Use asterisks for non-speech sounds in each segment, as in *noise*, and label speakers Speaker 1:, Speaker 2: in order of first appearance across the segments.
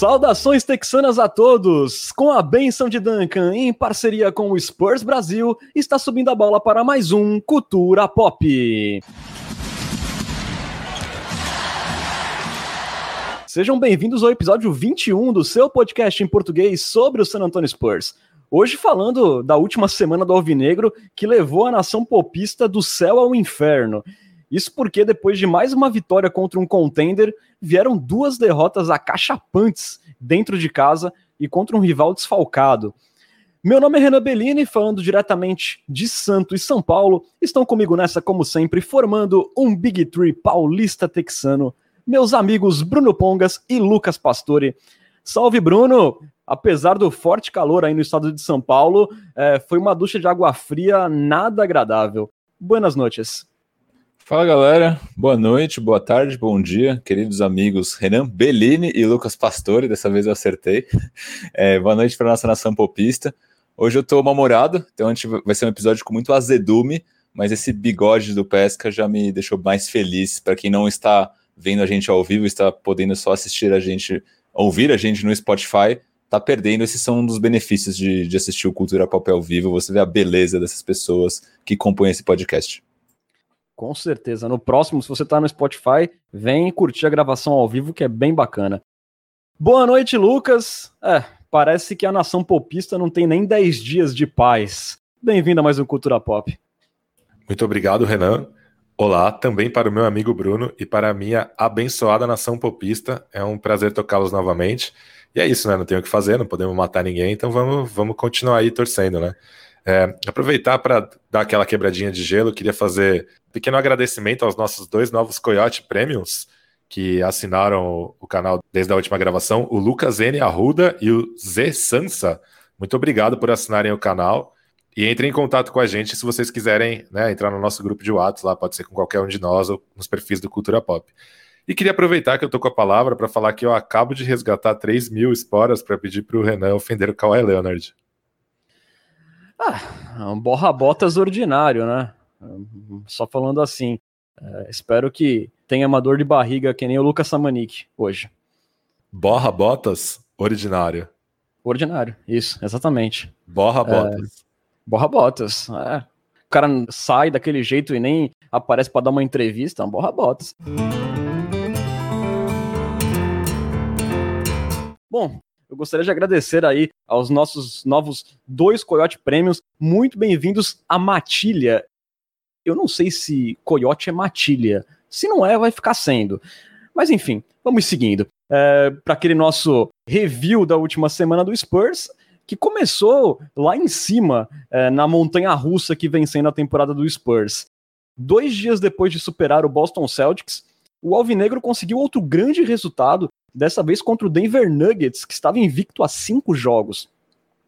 Speaker 1: Saudações texanas a todos! Com a benção de Duncan, em parceria com o Spurs Brasil, está subindo a bola para mais um Cultura Pop. Sejam bem-vindos ao episódio 21 do seu podcast em português sobre o San Antonio Spurs. Hoje falando da última semana do Alvinegro que levou a nação popista do céu ao inferno. Isso porque depois de mais uma vitória contra um contender, vieram duas derrotas acachapantes dentro de casa e contra um rival desfalcado. Meu nome é Renan Bellini, falando diretamente de Santos e São Paulo. Estão comigo nessa, como sempre, formando um Big Tree paulista texano. Meus amigos Bruno Pongas e Lucas Pastore. Salve, Bruno! Apesar do forte calor aí no estado de São Paulo, é, foi uma ducha de água fria nada agradável. Buenas noites.
Speaker 2: Fala galera, boa noite, boa tarde, bom dia, queridos amigos Renan Bellini e Lucas Pastore, dessa vez eu acertei. É, boa noite para nossa nação popista. Hoje eu tô mal-humorado, então a gente vai ser um episódio com muito azedume, mas esse bigode do Pesca já me deixou mais feliz. Para quem não está vendo a gente ao vivo, está podendo só assistir a gente, ouvir a gente no Spotify, tá perdendo. Esses são um dos benefícios de, de assistir o Cultura ao vivo, você vê a beleza dessas pessoas que compõem esse podcast.
Speaker 1: Com certeza. No próximo, se você tá no Spotify, vem curtir a gravação ao vivo, que é bem bacana. Boa noite, Lucas. É, parece que a nação popista não tem nem 10 dias de paz. Bem-vindo a mais um Cultura Pop.
Speaker 3: Muito obrigado, Renan. Olá, também para o meu amigo Bruno e para a minha abençoada nação popista. É um prazer tocá-los novamente. E é isso, né? Não tenho o que fazer, não podemos matar ninguém, então vamos, vamos continuar aí torcendo, né? É, aproveitar para dar aquela quebradinha de gelo, queria fazer um pequeno agradecimento aos nossos dois novos Coyote Premiums que assinaram o canal desde a última gravação, o Lucas N. Arruda e o Z Sansa. Muito obrigado por assinarem o canal. E entrem em contato com a gente se vocês quiserem né, entrar no nosso grupo de WhatsApp, lá pode ser com qualquer um de nós ou nos perfis do Cultura Pop. E queria aproveitar que eu tô com a palavra para falar que eu acabo de resgatar 3 mil esporas para pedir para o Renan ofender o Kawhi Leonard.
Speaker 1: Ah, um borra-botas ordinário, né? Só falando assim. É, espero que tenha uma dor de barriga que nem o Lucas Samanik hoje.
Speaker 3: Borra-botas ordinário.
Speaker 1: Ordinário, isso, exatamente.
Speaker 3: Borra-botas. É,
Speaker 1: borra-botas. É. O cara sai daquele jeito e nem aparece para dar uma entrevista, é um borra-botas. Bom, eu gostaria de agradecer aí aos nossos novos dois Coyote Prêmios. Muito bem-vindos à Matilha. Eu não sei se Coyote é Matilha. Se não é, vai ficar sendo. Mas enfim, vamos seguindo. É, Para aquele nosso review da última semana do Spurs, que começou lá em cima, é, na montanha russa que vem sendo a temporada do Spurs. Dois dias depois de superar o Boston Celtics, o Alvinegro conseguiu outro grande resultado dessa vez contra o Denver Nuggets, que estava invicto a cinco jogos.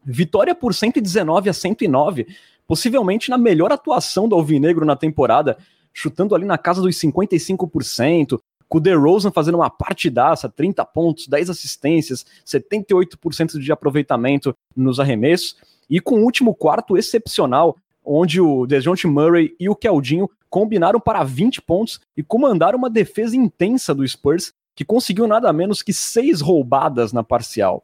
Speaker 1: Vitória por 119 a 109, possivelmente na melhor atuação do Alvinegro na temporada, chutando ali na casa dos 55%, com o DeRozan fazendo uma partidaça, 30 pontos, 10 assistências, 78% de aproveitamento nos arremessos, e com o último quarto excepcional, onde o DeJounte Murray e o Keldinho combinaram para 20 pontos e comandaram uma defesa intensa do Spurs, que conseguiu nada menos que seis roubadas na parcial.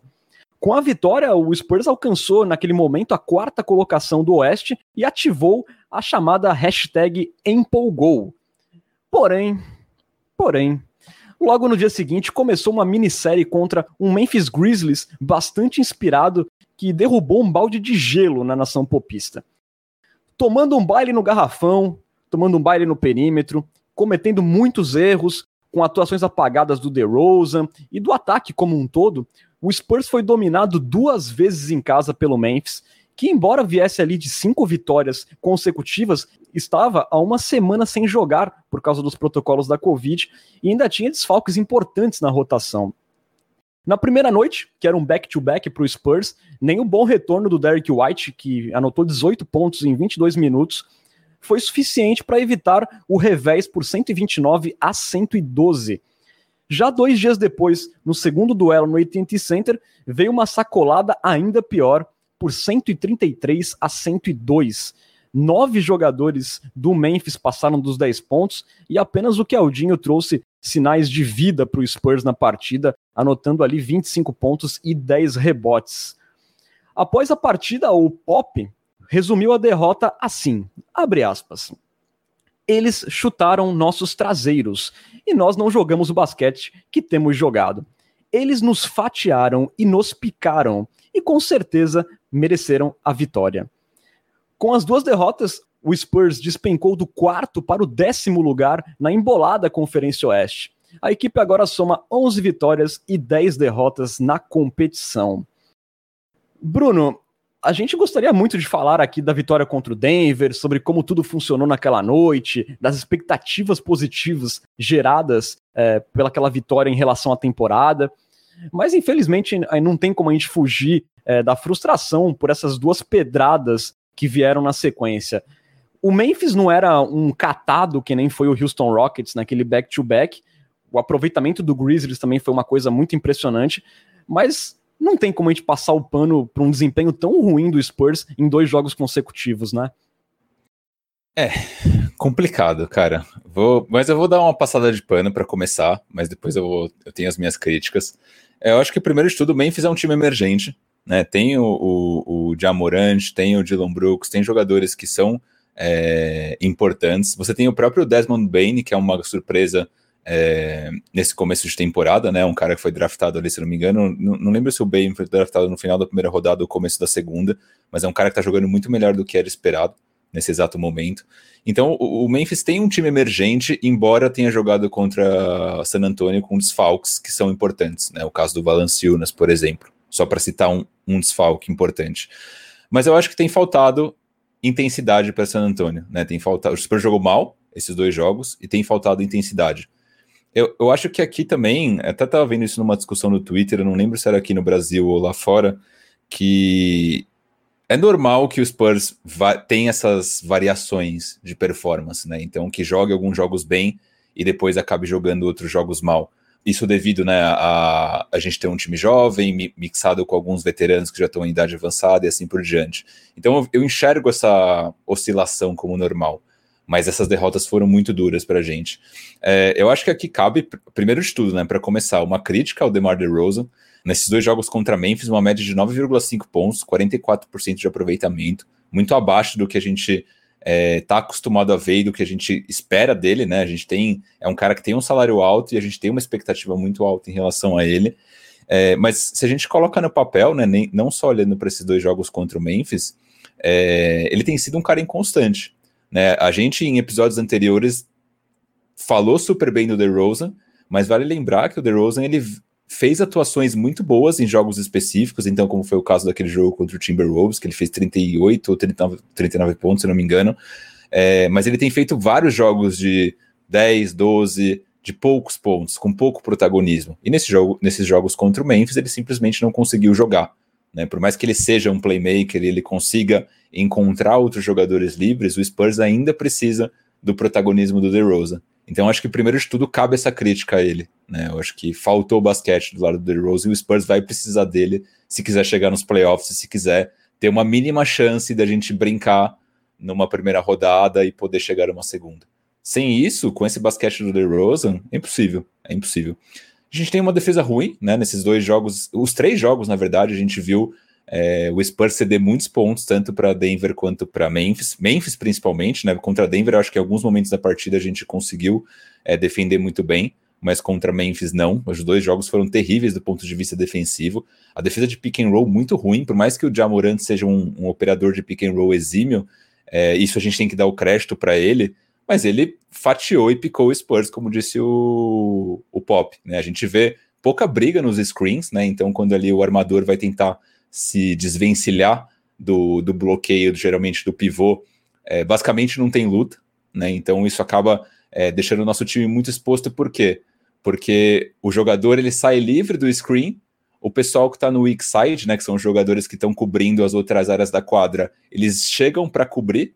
Speaker 1: Com a vitória, o Spurs alcançou naquele momento a quarta colocação do Oeste e ativou a chamada hashtag empolgou. Porém, porém, logo no dia seguinte começou uma minissérie contra um Memphis Grizzlies bastante inspirado que derrubou um balde de gelo na nação popista. Tomando um baile no garrafão, tomando um baile no perímetro, cometendo muitos erros, com atuações apagadas do DeRozan e do ataque como um todo, o Spurs foi dominado duas vezes em casa pelo Memphis, que embora viesse ali de cinco vitórias consecutivas, estava há uma semana sem jogar por causa dos protocolos da Covid e ainda tinha desfalques importantes na rotação. Na primeira noite, que era um back-to-back para o Spurs, nem o bom retorno do Derrick White, que anotou 18 pontos em 22 minutos, foi suficiente para evitar o revés por 129 a 112. Já dois dias depois, no segundo duelo no AT&T Center, veio uma sacolada ainda pior por 133 a 102. Nove jogadores do Memphis passaram dos 10 pontos e apenas o Keldinho trouxe sinais de vida para o Spurs na partida, anotando ali 25 pontos e 10 rebotes. Após a partida, o Pop resumiu a derrota assim: abre aspas. Eles chutaram nossos traseiros e nós não jogamos o basquete que temos jogado. Eles nos fatiaram e nos picaram e com certeza mereceram a vitória. Com as duas derrotas, o Spurs despencou do quarto para o décimo lugar na embolada Conferência Oeste. A equipe agora soma 11 vitórias e 10 derrotas na competição. Bruno, a gente gostaria muito de falar aqui da vitória contra o Denver, sobre como tudo funcionou naquela noite, das expectativas positivas geradas é, pelaquela vitória em relação à temporada. Mas infelizmente não tem como a gente fugir é, da frustração por essas duas pedradas que vieram na sequência. O Memphis não era um catado que nem foi o Houston Rockets naquele back-to-back. -back. O aproveitamento do Grizzlies também foi uma coisa muito impressionante, mas não tem como a gente passar o pano para um desempenho tão ruim do Spurs em dois jogos consecutivos, né?
Speaker 2: É, complicado, cara. Vou, mas eu vou dar uma passada de pano para começar, mas depois eu, vou, eu tenho as minhas críticas. É, eu acho que primeiro de tudo, o Memphis é um time emergente, né? Tem o, o, o Jamorant, tem o Dylan Brooks, tem jogadores que são é, importantes. Você tem o próprio Desmond Bain, que é uma surpresa é, nesse começo de temporada, né? Um cara que foi draftado ali, se não me engano. Não, não, lembro se o Bain foi draftado no final da primeira rodada ou começo da segunda, mas é um cara que tá jogando muito melhor do que era esperado nesse exato momento. Então, o, o Memphis tem um time emergente, embora tenha jogado contra San Antonio com desfalques que são importantes, né? O caso do Valanciunas, por exemplo, só para citar um, um desfalque importante. Mas eu acho que tem faltado intensidade para San Antonio, né? Tem faltado. O Spurs jogou mal esses dois jogos e tem faltado intensidade. Eu, eu acho que aqui também, até estava vendo isso numa discussão no Twitter, eu não lembro se era aqui no Brasil ou lá fora, que é normal que o Spurs tenha essas variações de performance, né? Então, que jogue alguns jogos bem e depois acabe jogando outros jogos mal. Isso devido né, a, a gente ter um time jovem, mixado com alguns veteranos que já estão em idade avançada e assim por diante. Então eu, eu enxergo essa oscilação como normal mas essas derrotas foram muito duras para a gente. É, eu acho que aqui cabe, primeiro de tudo, né, para começar, uma crítica ao DeMar DeRozan. Nesses dois jogos contra Memphis, uma média de 9,5 pontos, 44% de aproveitamento, muito abaixo do que a gente está é, acostumado a ver e do que a gente espera dele, né? A gente tem é um cara que tem um salário alto e a gente tem uma expectativa muito alta em relação a ele. É, mas se a gente coloca no papel, né, nem, não só olhando para esses dois jogos contra o Memphis, é, ele tem sido um cara inconstante. Né? A gente, em episódios anteriores, falou super bem do DeRozan, mas vale lembrar que o DeRozan ele fez atuações muito boas em jogos específicos, então como foi o caso daquele jogo contra o Timberwolves, que ele fez 38 ou 39, 39 pontos, se não me engano, é, mas ele tem feito vários jogos de 10, 12, de poucos pontos, com pouco protagonismo. E nesse jogo, nesses jogos contra o Memphis, ele simplesmente não conseguiu jogar. Né? Por mais que ele seja um playmaker, ele consiga encontrar outros jogadores livres, o Spurs ainda precisa do protagonismo do DeRozan. Então acho que primeiro de tudo cabe essa crítica a ele, né? Eu acho que faltou basquete do lado do DeRozan e o Spurs vai precisar dele se quiser chegar nos playoffs, se quiser ter uma mínima chance da gente brincar numa primeira rodada e poder chegar a uma segunda. Sem isso, com esse basquete do DeRozan, é impossível, é impossível. A gente tem uma defesa ruim, né? Nesses dois jogos, os três jogos, na verdade, a gente viu é, o Spurs ceder muitos pontos, tanto para Denver quanto para Memphis. Memphis, principalmente, né? Contra Denver, acho que em alguns momentos da partida a gente conseguiu é, defender muito bem, mas contra Memphis não. Os dois jogos foram terríveis do ponto de vista defensivo. A defesa de pick and roll muito ruim, por mais que o Jamorant seja um, um operador de pick and roll exímio, é, isso a gente tem que dar o crédito para ele. Mas ele fatiou e picou o Spurs, como disse o, o Pop. Né? A gente vê pouca briga nos screens, né? Então, quando ali o armador vai tentar se desvencilhar do, do bloqueio, geralmente do pivô, é, basicamente não tem luta, né? Então isso acaba é, deixando o nosso time muito exposto, por quê? Porque o jogador ele sai livre do screen, o pessoal que está no weak side, né, que são os jogadores que estão cobrindo as outras áreas da quadra, eles chegam para cobrir,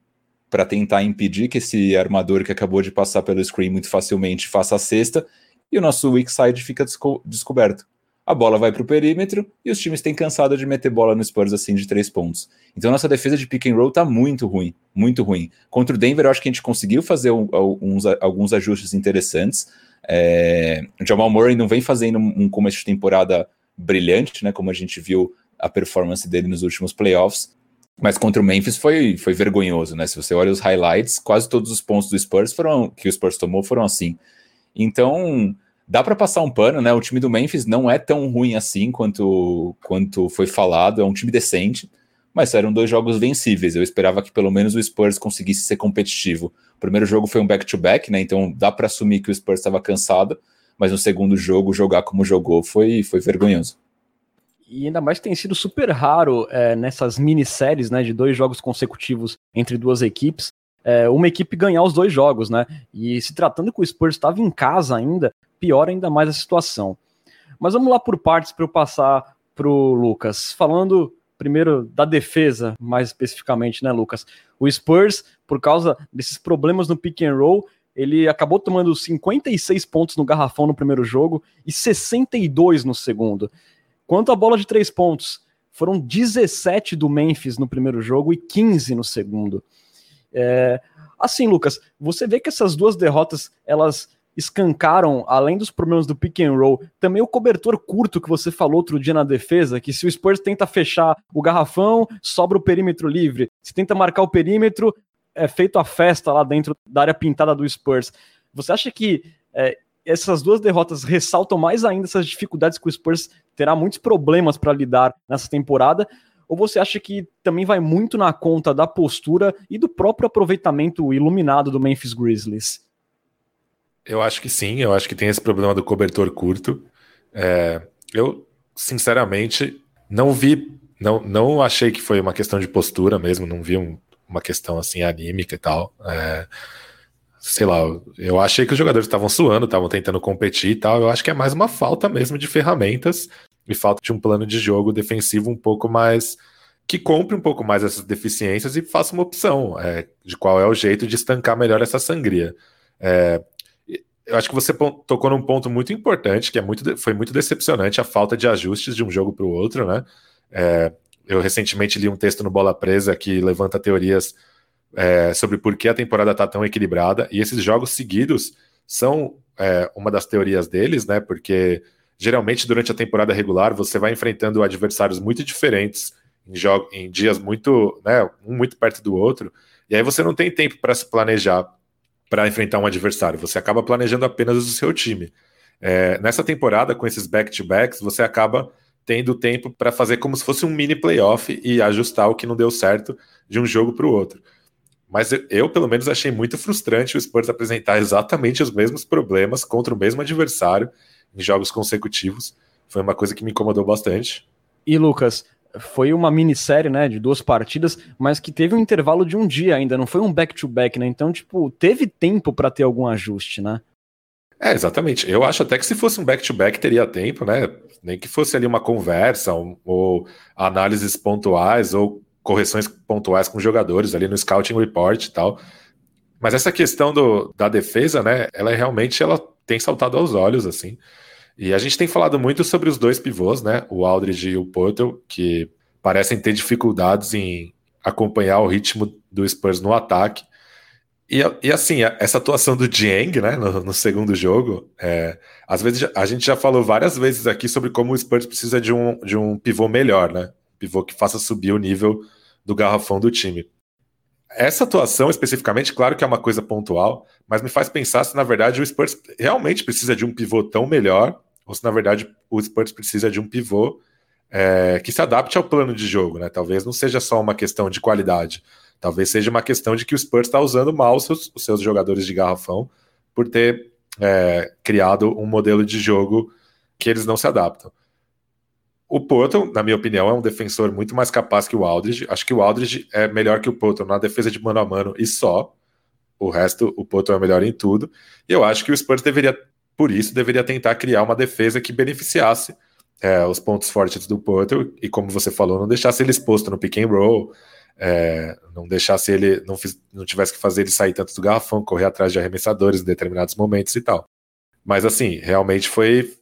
Speaker 2: para tentar impedir que esse armador que acabou de passar pelo screen muito facilmente faça a cesta, e o nosso weak side fica desco descoberto a bola vai para o perímetro e os times têm cansado de meter bola no Spurs assim de três pontos. Então nossa defesa de pick and roll tá muito ruim, muito ruim. Contra o Denver eu acho que a gente conseguiu fazer alguns, alguns ajustes interessantes. É, o Jamal Murray não vem fazendo um começo de temporada brilhante, né? Como a gente viu a performance dele nos últimos playoffs. Mas contra o Memphis foi, foi vergonhoso, né? Se você olha os highlights, quase todos os pontos do Spurs foram que o Spurs tomou foram assim. Então, dá para passar um pano, né? O time do Memphis não é tão ruim assim quanto, quanto foi falado, é um time decente, mas eram dois jogos vencíveis. Eu esperava que pelo menos o Spurs conseguisse ser competitivo. O primeiro jogo foi um back-to-back, -back, né? Então dá para assumir que o Spurs estava cansado, mas no segundo jogo, jogar como jogou foi, foi vergonhoso.
Speaker 1: E ainda mais que tem sido super raro é, nessas minisséries, né, de dois jogos consecutivos entre duas equipes, é, uma equipe ganhar os dois jogos, né? E se tratando que o Spurs estava em casa ainda, piora ainda mais a situação. Mas vamos lá por partes para eu passar pro Lucas. Falando primeiro da defesa, mais especificamente, né, Lucas? O Spurs, por causa desses problemas no pick and roll, ele acabou tomando 56 pontos no garrafão no primeiro jogo e 62 no segundo. Quanto à bola de três pontos, foram 17 do Memphis no primeiro jogo e 15 no segundo. É, assim, Lucas, você vê que essas duas derrotas elas escancaram, além dos problemas do pick and roll, também o cobertor curto que você falou outro dia na defesa, que se o Spurs tenta fechar o garrafão, sobra o perímetro livre. Se tenta marcar o perímetro, é feito a festa lá dentro da área pintada do Spurs. Você acha que é, essas duas derrotas ressaltam mais ainda essas dificuldades que o Spurs terá muitos problemas para lidar nessa temporada? Ou você acha que também vai muito na conta da postura e do próprio aproveitamento iluminado do Memphis Grizzlies?
Speaker 3: Eu acho que sim, eu acho que tem esse problema do cobertor curto. É, eu, sinceramente, não vi, não, não achei que foi uma questão de postura mesmo, não vi um, uma questão assim anímica e tal. É, sei lá, eu achei que os jogadores estavam suando, estavam tentando competir e tal. Eu acho que é mais uma falta mesmo de ferramentas e falta de um plano de jogo defensivo um pouco mais. que compre um pouco mais essas deficiências e faça uma opção é, de qual é o jeito de estancar melhor essa sangria. É, eu acho que você tocou num ponto muito importante, que é muito, foi muito decepcionante a falta de ajustes de um jogo para o outro, né? É, eu recentemente li um texto no Bola Presa que levanta teorias é, sobre por que a temporada está tão equilibrada, e esses jogos seguidos são é, uma das teorias deles, né? Porque geralmente durante a temporada regular você vai enfrentando adversários muito diferentes em, em dias muito, né, um muito perto do outro, e aí você não tem tempo para se planejar para enfrentar um adversário, você acaba planejando apenas o seu time. É, nessa temporada, com esses back-to-backs, você acaba tendo tempo para fazer como se fosse um mini playoff e ajustar o que não deu certo de um jogo para o outro. Mas eu, pelo menos, achei muito frustrante o Spurs apresentar exatamente os mesmos problemas contra o mesmo adversário em jogos consecutivos. Foi uma coisa que me incomodou bastante.
Speaker 1: E Lucas, foi uma minissérie, né, de duas partidas, mas que teve um intervalo de um dia ainda, não foi um back-to-back, -back, né? Então, tipo, teve tempo para ter algum ajuste, né?
Speaker 3: É, exatamente. Eu acho até que se fosse um back-to-back -back, teria tempo, né? Nem que fosse ali uma conversa ou, ou análises pontuais ou correções pontuais com jogadores ali no scouting report e tal. Mas essa questão do, da defesa, né, ela é realmente ela tem saltado aos olhos assim. E a gente tem falado muito sobre os dois pivôs, né, o Aldridge e o Porto, que parecem ter dificuldades em acompanhar o ritmo do Spurs no ataque. E, e assim, essa atuação do Dieng, né, no, no segundo jogo, é, às vezes a gente já falou várias vezes aqui sobre como o Spurs precisa de um, de um pivô melhor, né? Pivô que faça subir o nível do garrafão do time. Essa atuação especificamente, claro que é uma coisa pontual, mas me faz pensar se na verdade o Spurs realmente precisa de um pivô tão melhor, ou se na verdade o Spurs precisa de um pivô é, que se adapte ao plano de jogo, né? Talvez não seja só uma questão de qualidade, talvez seja uma questão de que o Spurs está usando mal os seus, os seus, jogadores de garrafão por ter é, criado um modelo de jogo que eles não se adaptam. O Porto, na minha opinião, é um defensor muito mais capaz que o Aldridge. Acho que o Aldridge é melhor que o Porto na defesa de mano a mano e só. O resto, o Porto é melhor em tudo. E eu acho que o Spurs deveria, por isso, deveria tentar criar uma defesa que beneficiasse é, os pontos fortes do Porto e, como você falou, não deixasse ele exposto no pick and roll, é, não deixasse ele, não, fiz, não tivesse que fazer ele sair tanto do garrafão, correr atrás de arremessadores em determinados momentos e tal. Mas assim, realmente foi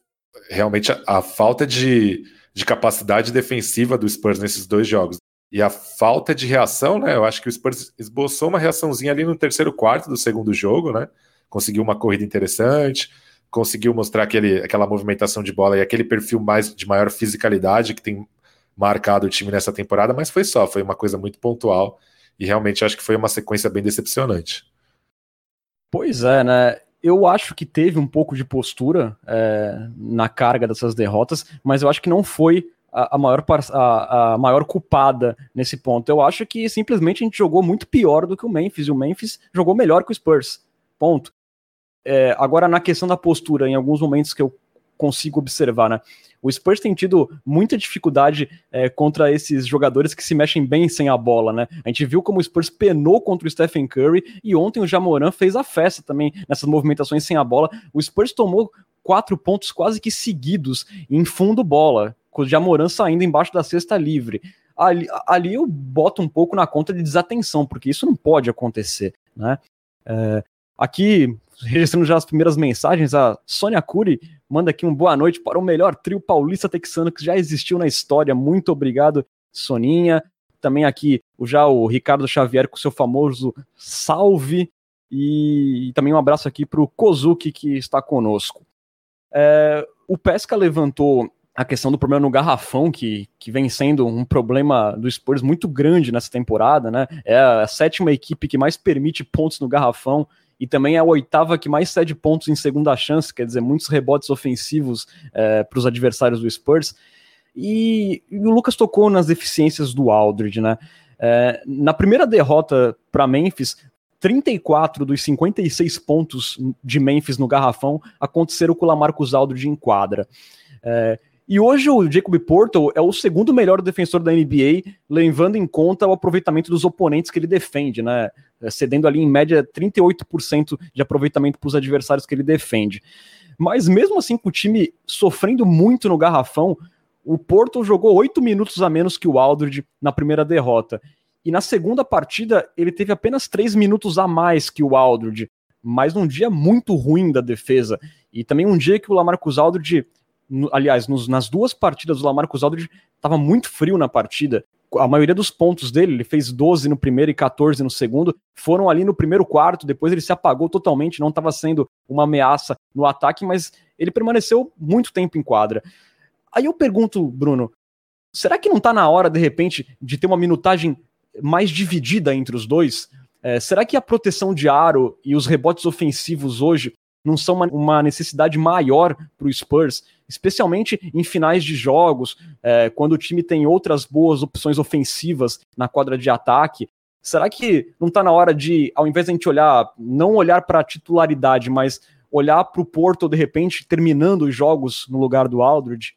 Speaker 3: realmente a, a falta de de capacidade defensiva do Spurs nesses dois jogos. E a falta de reação, né? Eu acho que o Spurs esboçou uma reaçãozinha ali no terceiro quarto do segundo jogo, né? Conseguiu uma corrida interessante, conseguiu mostrar aquele, aquela movimentação de bola e aquele perfil mais de maior fisicalidade que tem marcado o time nessa temporada, mas foi só, foi uma coisa muito pontual e realmente acho que foi uma sequência bem decepcionante.
Speaker 1: Pois é, né? Eu acho que teve um pouco de postura é, na carga dessas derrotas, mas eu acho que não foi a, a maior, a, a, maior culpada nesse ponto. Eu acho que simplesmente a gente jogou muito pior do que o Memphis, e o Memphis jogou melhor que o Spurs. Ponto. É, agora, na questão da postura, em alguns momentos que eu consigo observar, né? O Spurs tem tido muita dificuldade é, contra esses jogadores que se mexem bem sem a bola, né? A gente viu como o Spurs penou contra o Stephen Curry e ontem o Jamoran fez a festa também nessas movimentações sem a bola. O Spurs tomou quatro pontos quase que seguidos em fundo bola, com o Jamoran saindo embaixo da cesta livre. Ali, ali eu boto um pouco na conta de desatenção, porque isso não pode acontecer, né? É, aqui, registrando já as primeiras mensagens, a Sônia Cury manda aqui um boa noite para o melhor trio paulista texano que já existiu na história. Muito obrigado, Soninha. Também aqui já o Ricardo Xavier com seu famoso salve. E, e também um abraço aqui para o Kozuki que está conosco. É, o Pesca levantou a questão do problema no garrafão, que, que vem sendo um problema do Spurs muito grande nessa temporada, né? É a sétima equipe que mais permite pontos no garrafão e também é a oitava que mais cede pontos em segunda chance, quer dizer, muitos rebotes ofensivos é, para os adversários do Spurs. E, e, o Lucas tocou nas deficiências do Aldridge, né? É, na primeira derrota para Memphis, 34 dos 56 pontos de Memphis no garrafão aconteceram com o Lamarcus Aldridge em quadra. É, e hoje o Jacob Portal é o segundo melhor defensor da NBA, levando em conta o aproveitamento dos oponentes que ele defende, né? É, cedendo ali em média 38% de aproveitamento para os adversários que ele defende. Mas mesmo assim, com o time sofrendo muito no garrafão, o Porto jogou oito minutos a menos que o Aldridge na primeira derrota. E na segunda partida, ele teve apenas três minutos a mais que o Aldridge, mas num dia muito ruim da defesa. E também um dia que o Lamarcus Aldridge no, aliás, nos, nas duas partidas do Lamarcus Aldridge estava muito frio na partida. A maioria dos pontos dele, ele fez 12 no primeiro e 14 no segundo, foram ali no primeiro quarto, depois ele se apagou totalmente, não estava sendo uma ameaça no ataque, mas ele permaneceu muito tempo em quadra. Aí eu pergunto, Bruno, será que não está na hora, de repente, de ter uma minutagem mais dividida entre os dois? É, será que a proteção de aro e os rebotes ofensivos hoje não são uma, uma necessidade maior para o Spurs, especialmente em finais de jogos, é, quando o time tem outras boas opções ofensivas na quadra de ataque. Será que não está na hora de, ao invés de a gente olhar, não olhar para a titularidade, mas olhar para o Porto de repente terminando os jogos no lugar do Aldridge?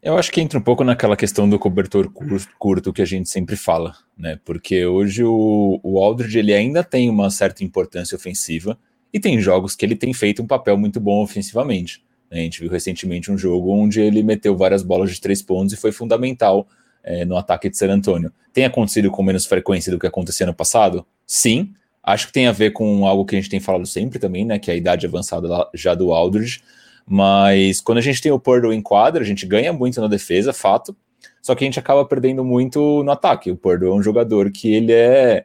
Speaker 2: Eu acho que entra um pouco naquela questão do cobertor curto que a gente sempre fala, né? Porque hoje o, o Aldridge ele ainda tem uma certa importância ofensiva, e tem jogos que ele tem feito um papel muito bom ofensivamente. Né? A gente viu recentemente um jogo onde ele meteu várias bolas de três pontos e foi fundamental é, no ataque de San Antonio. Tem acontecido com menos frequência do que acontecia no passado? Sim. Acho que tem a ver com algo que a gente tem falado sempre também, né? Que é a idade avançada já do Aldridge. Mas quando a gente tem o Purdue em quadra, a gente ganha muito na defesa, fato. Só que a gente acaba perdendo muito no ataque. O Purdue é um jogador que ele é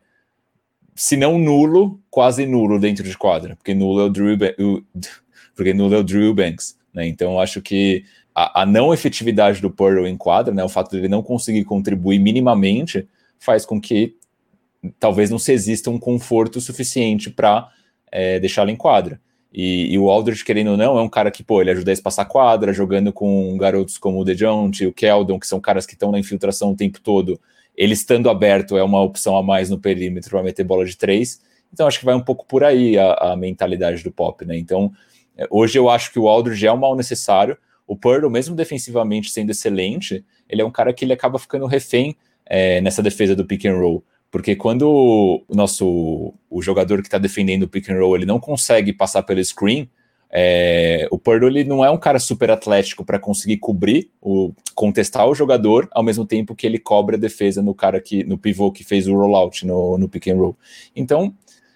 Speaker 2: se não nulo, quase nulo dentro de quadra, porque nulo é o Drew, o, *laughs* porque nulo é o Drew Banks, né? Então acho que a, a, não efetividade do Pearl em quadra, né, o fato dele não conseguir contribuir minimamente, faz com que talvez não se exista um conforto suficiente para é, deixá-lo em quadra. E, e, o Aldridge, querendo ou não, é um cara que, pô, ele ajuda a espaçar quadra, jogando com garotos como o DeJounte, o Keldon, que são caras que estão na infiltração o tempo todo ele estando aberto é uma opção a mais no perímetro para meter bola de três. Então acho que vai um pouco por aí a, a mentalidade do Pop, né? Então é, hoje eu acho que o Aldridge é um mal necessário. O Pearl, mesmo defensivamente sendo excelente, ele é um cara que ele acaba ficando refém é, nessa defesa do pick and roll. Porque quando o nosso o jogador que está defendendo o pick and roll ele não consegue passar pelo screen, é, o Purdue não é um cara super atlético para conseguir cobrir, o, contestar o jogador, ao mesmo tempo que ele cobre a defesa no cara que no pivô que fez o rollout no, no pick and roll. Então,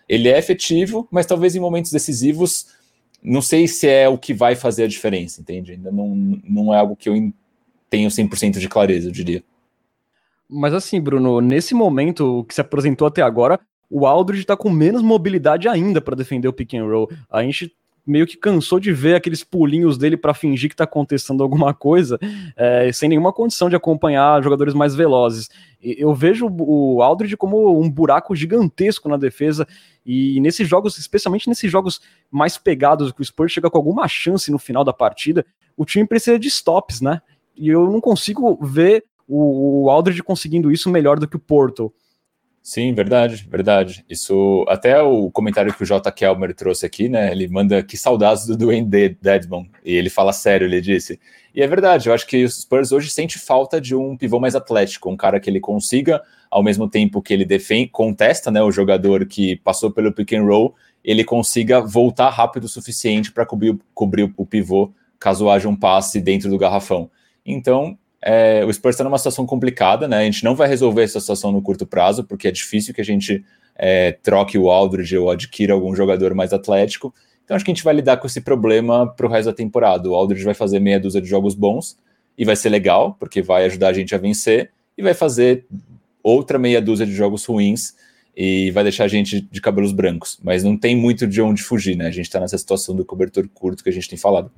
Speaker 2: ele é efetivo, mas talvez em momentos decisivos, não sei se é o que vai fazer a diferença, entende? Ainda não, não é algo que eu tenho 100% de clareza, eu diria.
Speaker 1: Mas assim, Bruno, nesse momento que se apresentou até agora, o Aldridge está com menos mobilidade ainda para defender o pick and roll. A gente meio que cansou de ver aqueles pulinhos dele para fingir que está acontecendo alguma coisa, é, sem nenhuma condição de acompanhar jogadores mais velozes. Eu vejo o Aldridge como um buraco gigantesco na defesa, e nesses jogos, especialmente nesses jogos mais pegados, que o Spurs chega com alguma chance no final da partida, o time precisa de stops, né? E eu não consigo ver o, o Aldridge conseguindo isso melhor do que o Porto.
Speaker 2: Sim, verdade, verdade. Isso, até o comentário que o J. Kelmer trouxe aqui, né? Ele manda que saudades do Dwayne Dedmon. E ele fala sério, ele disse. E é verdade, eu acho que o Spurs hoje sente falta de um pivô mais atlético, um cara que ele consiga, ao mesmo tempo que ele defende, contesta, né? O jogador que passou pelo pick and roll, ele consiga voltar rápido o suficiente para cobrir, cobrir o pivô caso haja um passe dentro do garrafão. Então, é, o Spurs está numa situação complicada, né? A gente não vai resolver essa situação no curto prazo, porque é difícil que a gente é, troque o Aldridge ou adquira algum jogador mais atlético. Então acho que a gente vai lidar com esse problema para o resto da temporada. O Aldridge vai fazer meia dúzia de jogos bons e vai ser legal, porque vai ajudar a gente a vencer, e vai fazer outra meia dúzia de jogos ruins e vai deixar a gente de cabelos brancos. Mas não tem muito de onde fugir, né? A gente está nessa situação do cobertor curto que a gente tem falado.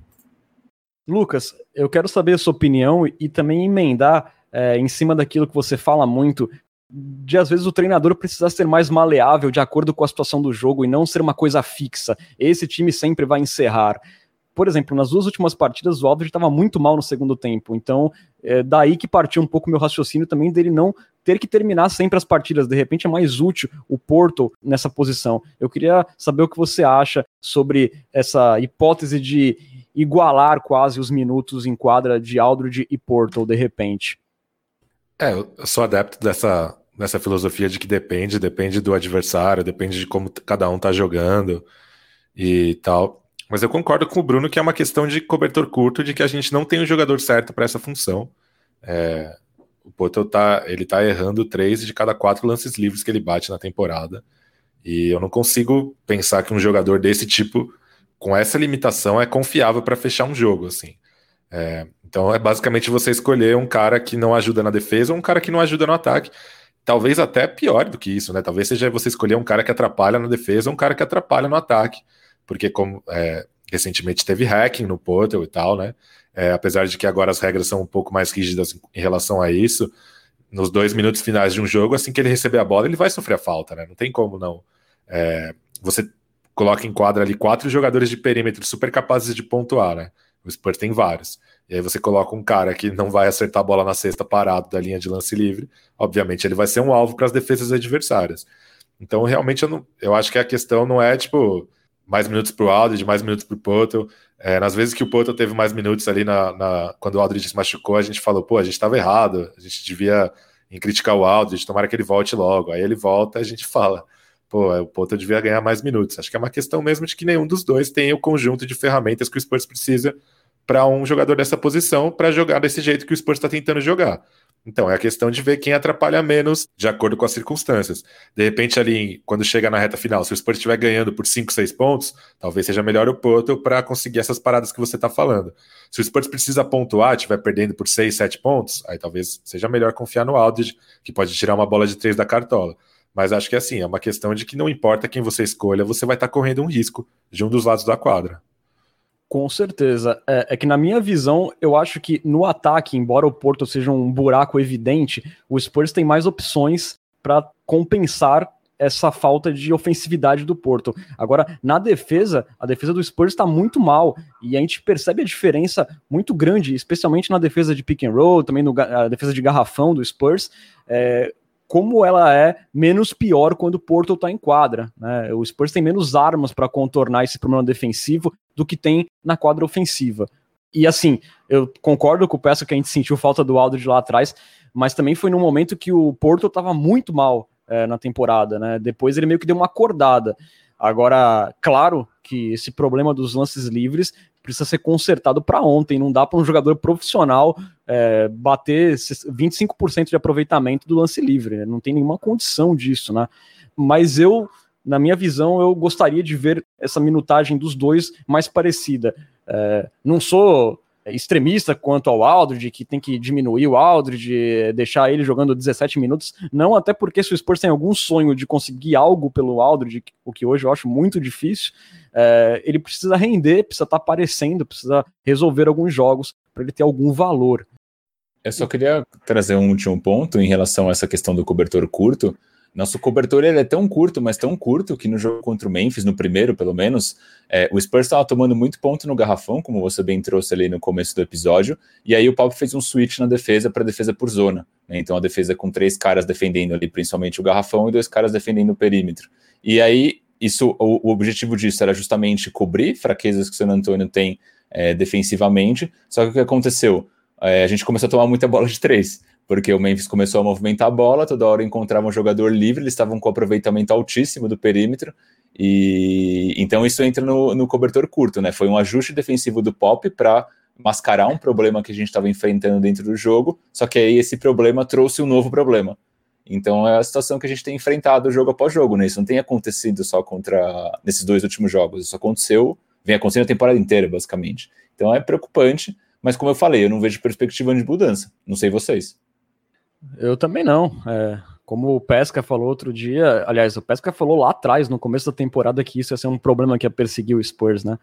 Speaker 1: Lucas, eu quero saber a sua opinião e também emendar é, em cima daquilo que você fala muito, de às vezes o treinador precisar ser mais maleável de acordo com a situação do jogo e não ser uma coisa fixa. Esse time sempre vai encerrar. Por exemplo, nas duas últimas partidas, o Aldridge estava muito mal no segundo tempo, então é daí que partiu um pouco meu raciocínio também dele não ter que terminar sempre as partidas. De repente é mais útil o Porto nessa posição. Eu queria saber o que você acha sobre essa hipótese de igualar quase os minutos em quadra de Aldridge e Porto de repente.
Speaker 3: É, eu sou adepto dessa, dessa filosofia de que depende, depende do adversário, depende de como cada um tá jogando e tal. Mas eu concordo com o Bruno que é uma questão de cobertor curto, de que a gente não tem o jogador certo para essa função. É, o Porto tá, ele tá errando três de cada quatro lances livres que ele bate na temporada. E eu não consigo pensar que um jogador desse tipo com essa limitação é confiável para fechar um jogo, assim. É, então é basicamente você escolher um cara que não ajuda na defesa ou um cara que não ajuda no ataque. Talvez até pior do que isso, né? Talvez seja você escolher um cara que atrapalha na defesa ou um cara que atrapalha no ataque. Porque como é, recentemente teve hacking no Portal e tal, né? É, apesar de que agora as regras são um pouco mais rígidas em relação a isso, nos dois minutos finais de um jogo, assim que ele receber a bola, ele vai sofrer a falta, né? Não tem como não. É, você coloca em quadra ali quatro jogadores de perímetro super capazes de pontuar, né? O Spurs tem vários. E aí você coloca um cara que não vai acertar a bola na cesta parado da linha de lance livre, obviamente ele vai ser um alvo para as defesas adversárias. Então, realmente, eu, não, eu acho que a questão não é, tipo, mais minutos para o Aldridge, mais minutos para o Porto. É, nas vezes que o Porto teve mais minutos ali na, na, quando o Aldridge se machucou, a gente falou, pô, a gente estava errado, a gente devia em criticar o Aldridge, tomara que ele volte logo. Aí ele volta, a gente fala, pô, é, o Porto devia ganhar mais minutos. Acho que é uma questão mesmo de que nenhum dos dois tem o conjunto de ferramentas que o Spurs precisa para um jogador dessa posição para jogar desse jeito que o Spurs está tentando jogar. Então, é a questão de ver quem atrapalha menos de acordo com as circunstâncias. De repente, ali, quando chega na reta final, se o Spurs estiver ganhando por 5, 6 pontos, talvez seja melhor o Porto para conseguir essas paradas que você está falando. Se o Spurs precisa pontuar, estiver perdendo por 6, 7 pontos, aí talvez seja melhor confiar no Aldridge, que pode tirar uma bola de 3 da cartola. Mas acho que assim, é uma questão de que não importa quem você escolha, você vai estar tá correndo um risco de um dos lados da quadra.
Speaker 1: Com certeza. É, é, que na minha visão, eu acho que no ataque, embora o Porto seja um buraco evidente, o Spurs tem mais opções para compensar essa falta de ofensividade do Porto. Agora, na defesa, a defesa do Spurs está muito mal e a gente percebe a diferença muito grande, especialmente na defesa de pick and roll, também na defesa de garrafão do Spurs. É, como ela é menos pior quando o Porto está em quadra. Né? O Spurs tem menos armas para contornar esse problema defensivo do que tem na quadra ofensiva. E assim, eu concordo com o Peça que a gente sentiu falta do Aldridge lá atrás, mas também foi num momento que o Porto estava muito mal é, na temporada, né? Depois ele meio que deu uma acordada. Agora, claro que esse problema dos lances livres precisa ser consertado para ontem. Não dá para um jogador profissional é, bater 25% de aproveitamento do lance livre. Né? Não tem nenhuma condição disso, né? Mas eu, na minha visão, eu gostaria de ver essa minutagem dos dois mais parecida. É, não sou extremista quanto ao Aldridge, que tem que diminuir o Aldridge, deixar ele jogando 17 minutos, não até porque se o Spurs tem algum sonho de conseguir algo pelo Aldridge, o que hoje eu acho muito difícil, é, ele precisa render, precisa estar tá aparecendo, precisa resolver alguns jogos para ele ter algum valor.
Speaker 2: Eu só queria trazer um último ponto em relação a essa questão do cobertor curto, nosso cobertor ele é tão curto, mas tão curto, que no jogo contra o Memphis, no primeiro pelo menos, é, o Spurs estava tomando muito ponto no garrafão, como você bem trouxe ali no começo do episódio, e aí o Pop fez um switch na defesa para defesa por zona. Né? Então a defesa com três caras defendendo ali, principalmente o garrafão, e dois caras defendendo o perímetro. E aí, isso, o, o objetivo disso era justamente cobrir fraquezas que o San Antonio tem é, defensivamente, só que o que aconteceu? É, a gente começou a tomar muita bola de três porque o Memphis começou a movimentar a bola, toda hora encontrava um jogador livre, eles estavam com aproveitamento altíssimo do perímetro, e então isso entra no, no cobertor curto, né? Foi um ajuste defensivo do Pop para mascarar um problema que a gente estava enfrentando dentro do jogo, só que aí esse problema trouxe um novo problema. Então é a situação que a gente tem enfrentado jogo após jogo, né? Isso não tem acontecido só contra nesses dois últimos jogos, isso aconteceu, vem acontecendo a temporada inteira, basicamente. Então é preocupante, mas como eu falei, eu não vejo perspectiva de mudança. Não sei vocês.
Speaker 1: Eu também não. É, como o Pesca falou outro dia, aliás, o Pesca falou lá atrás, no começo da temporada, que isso ia ser um problema que ia perseguir o Spurs, né?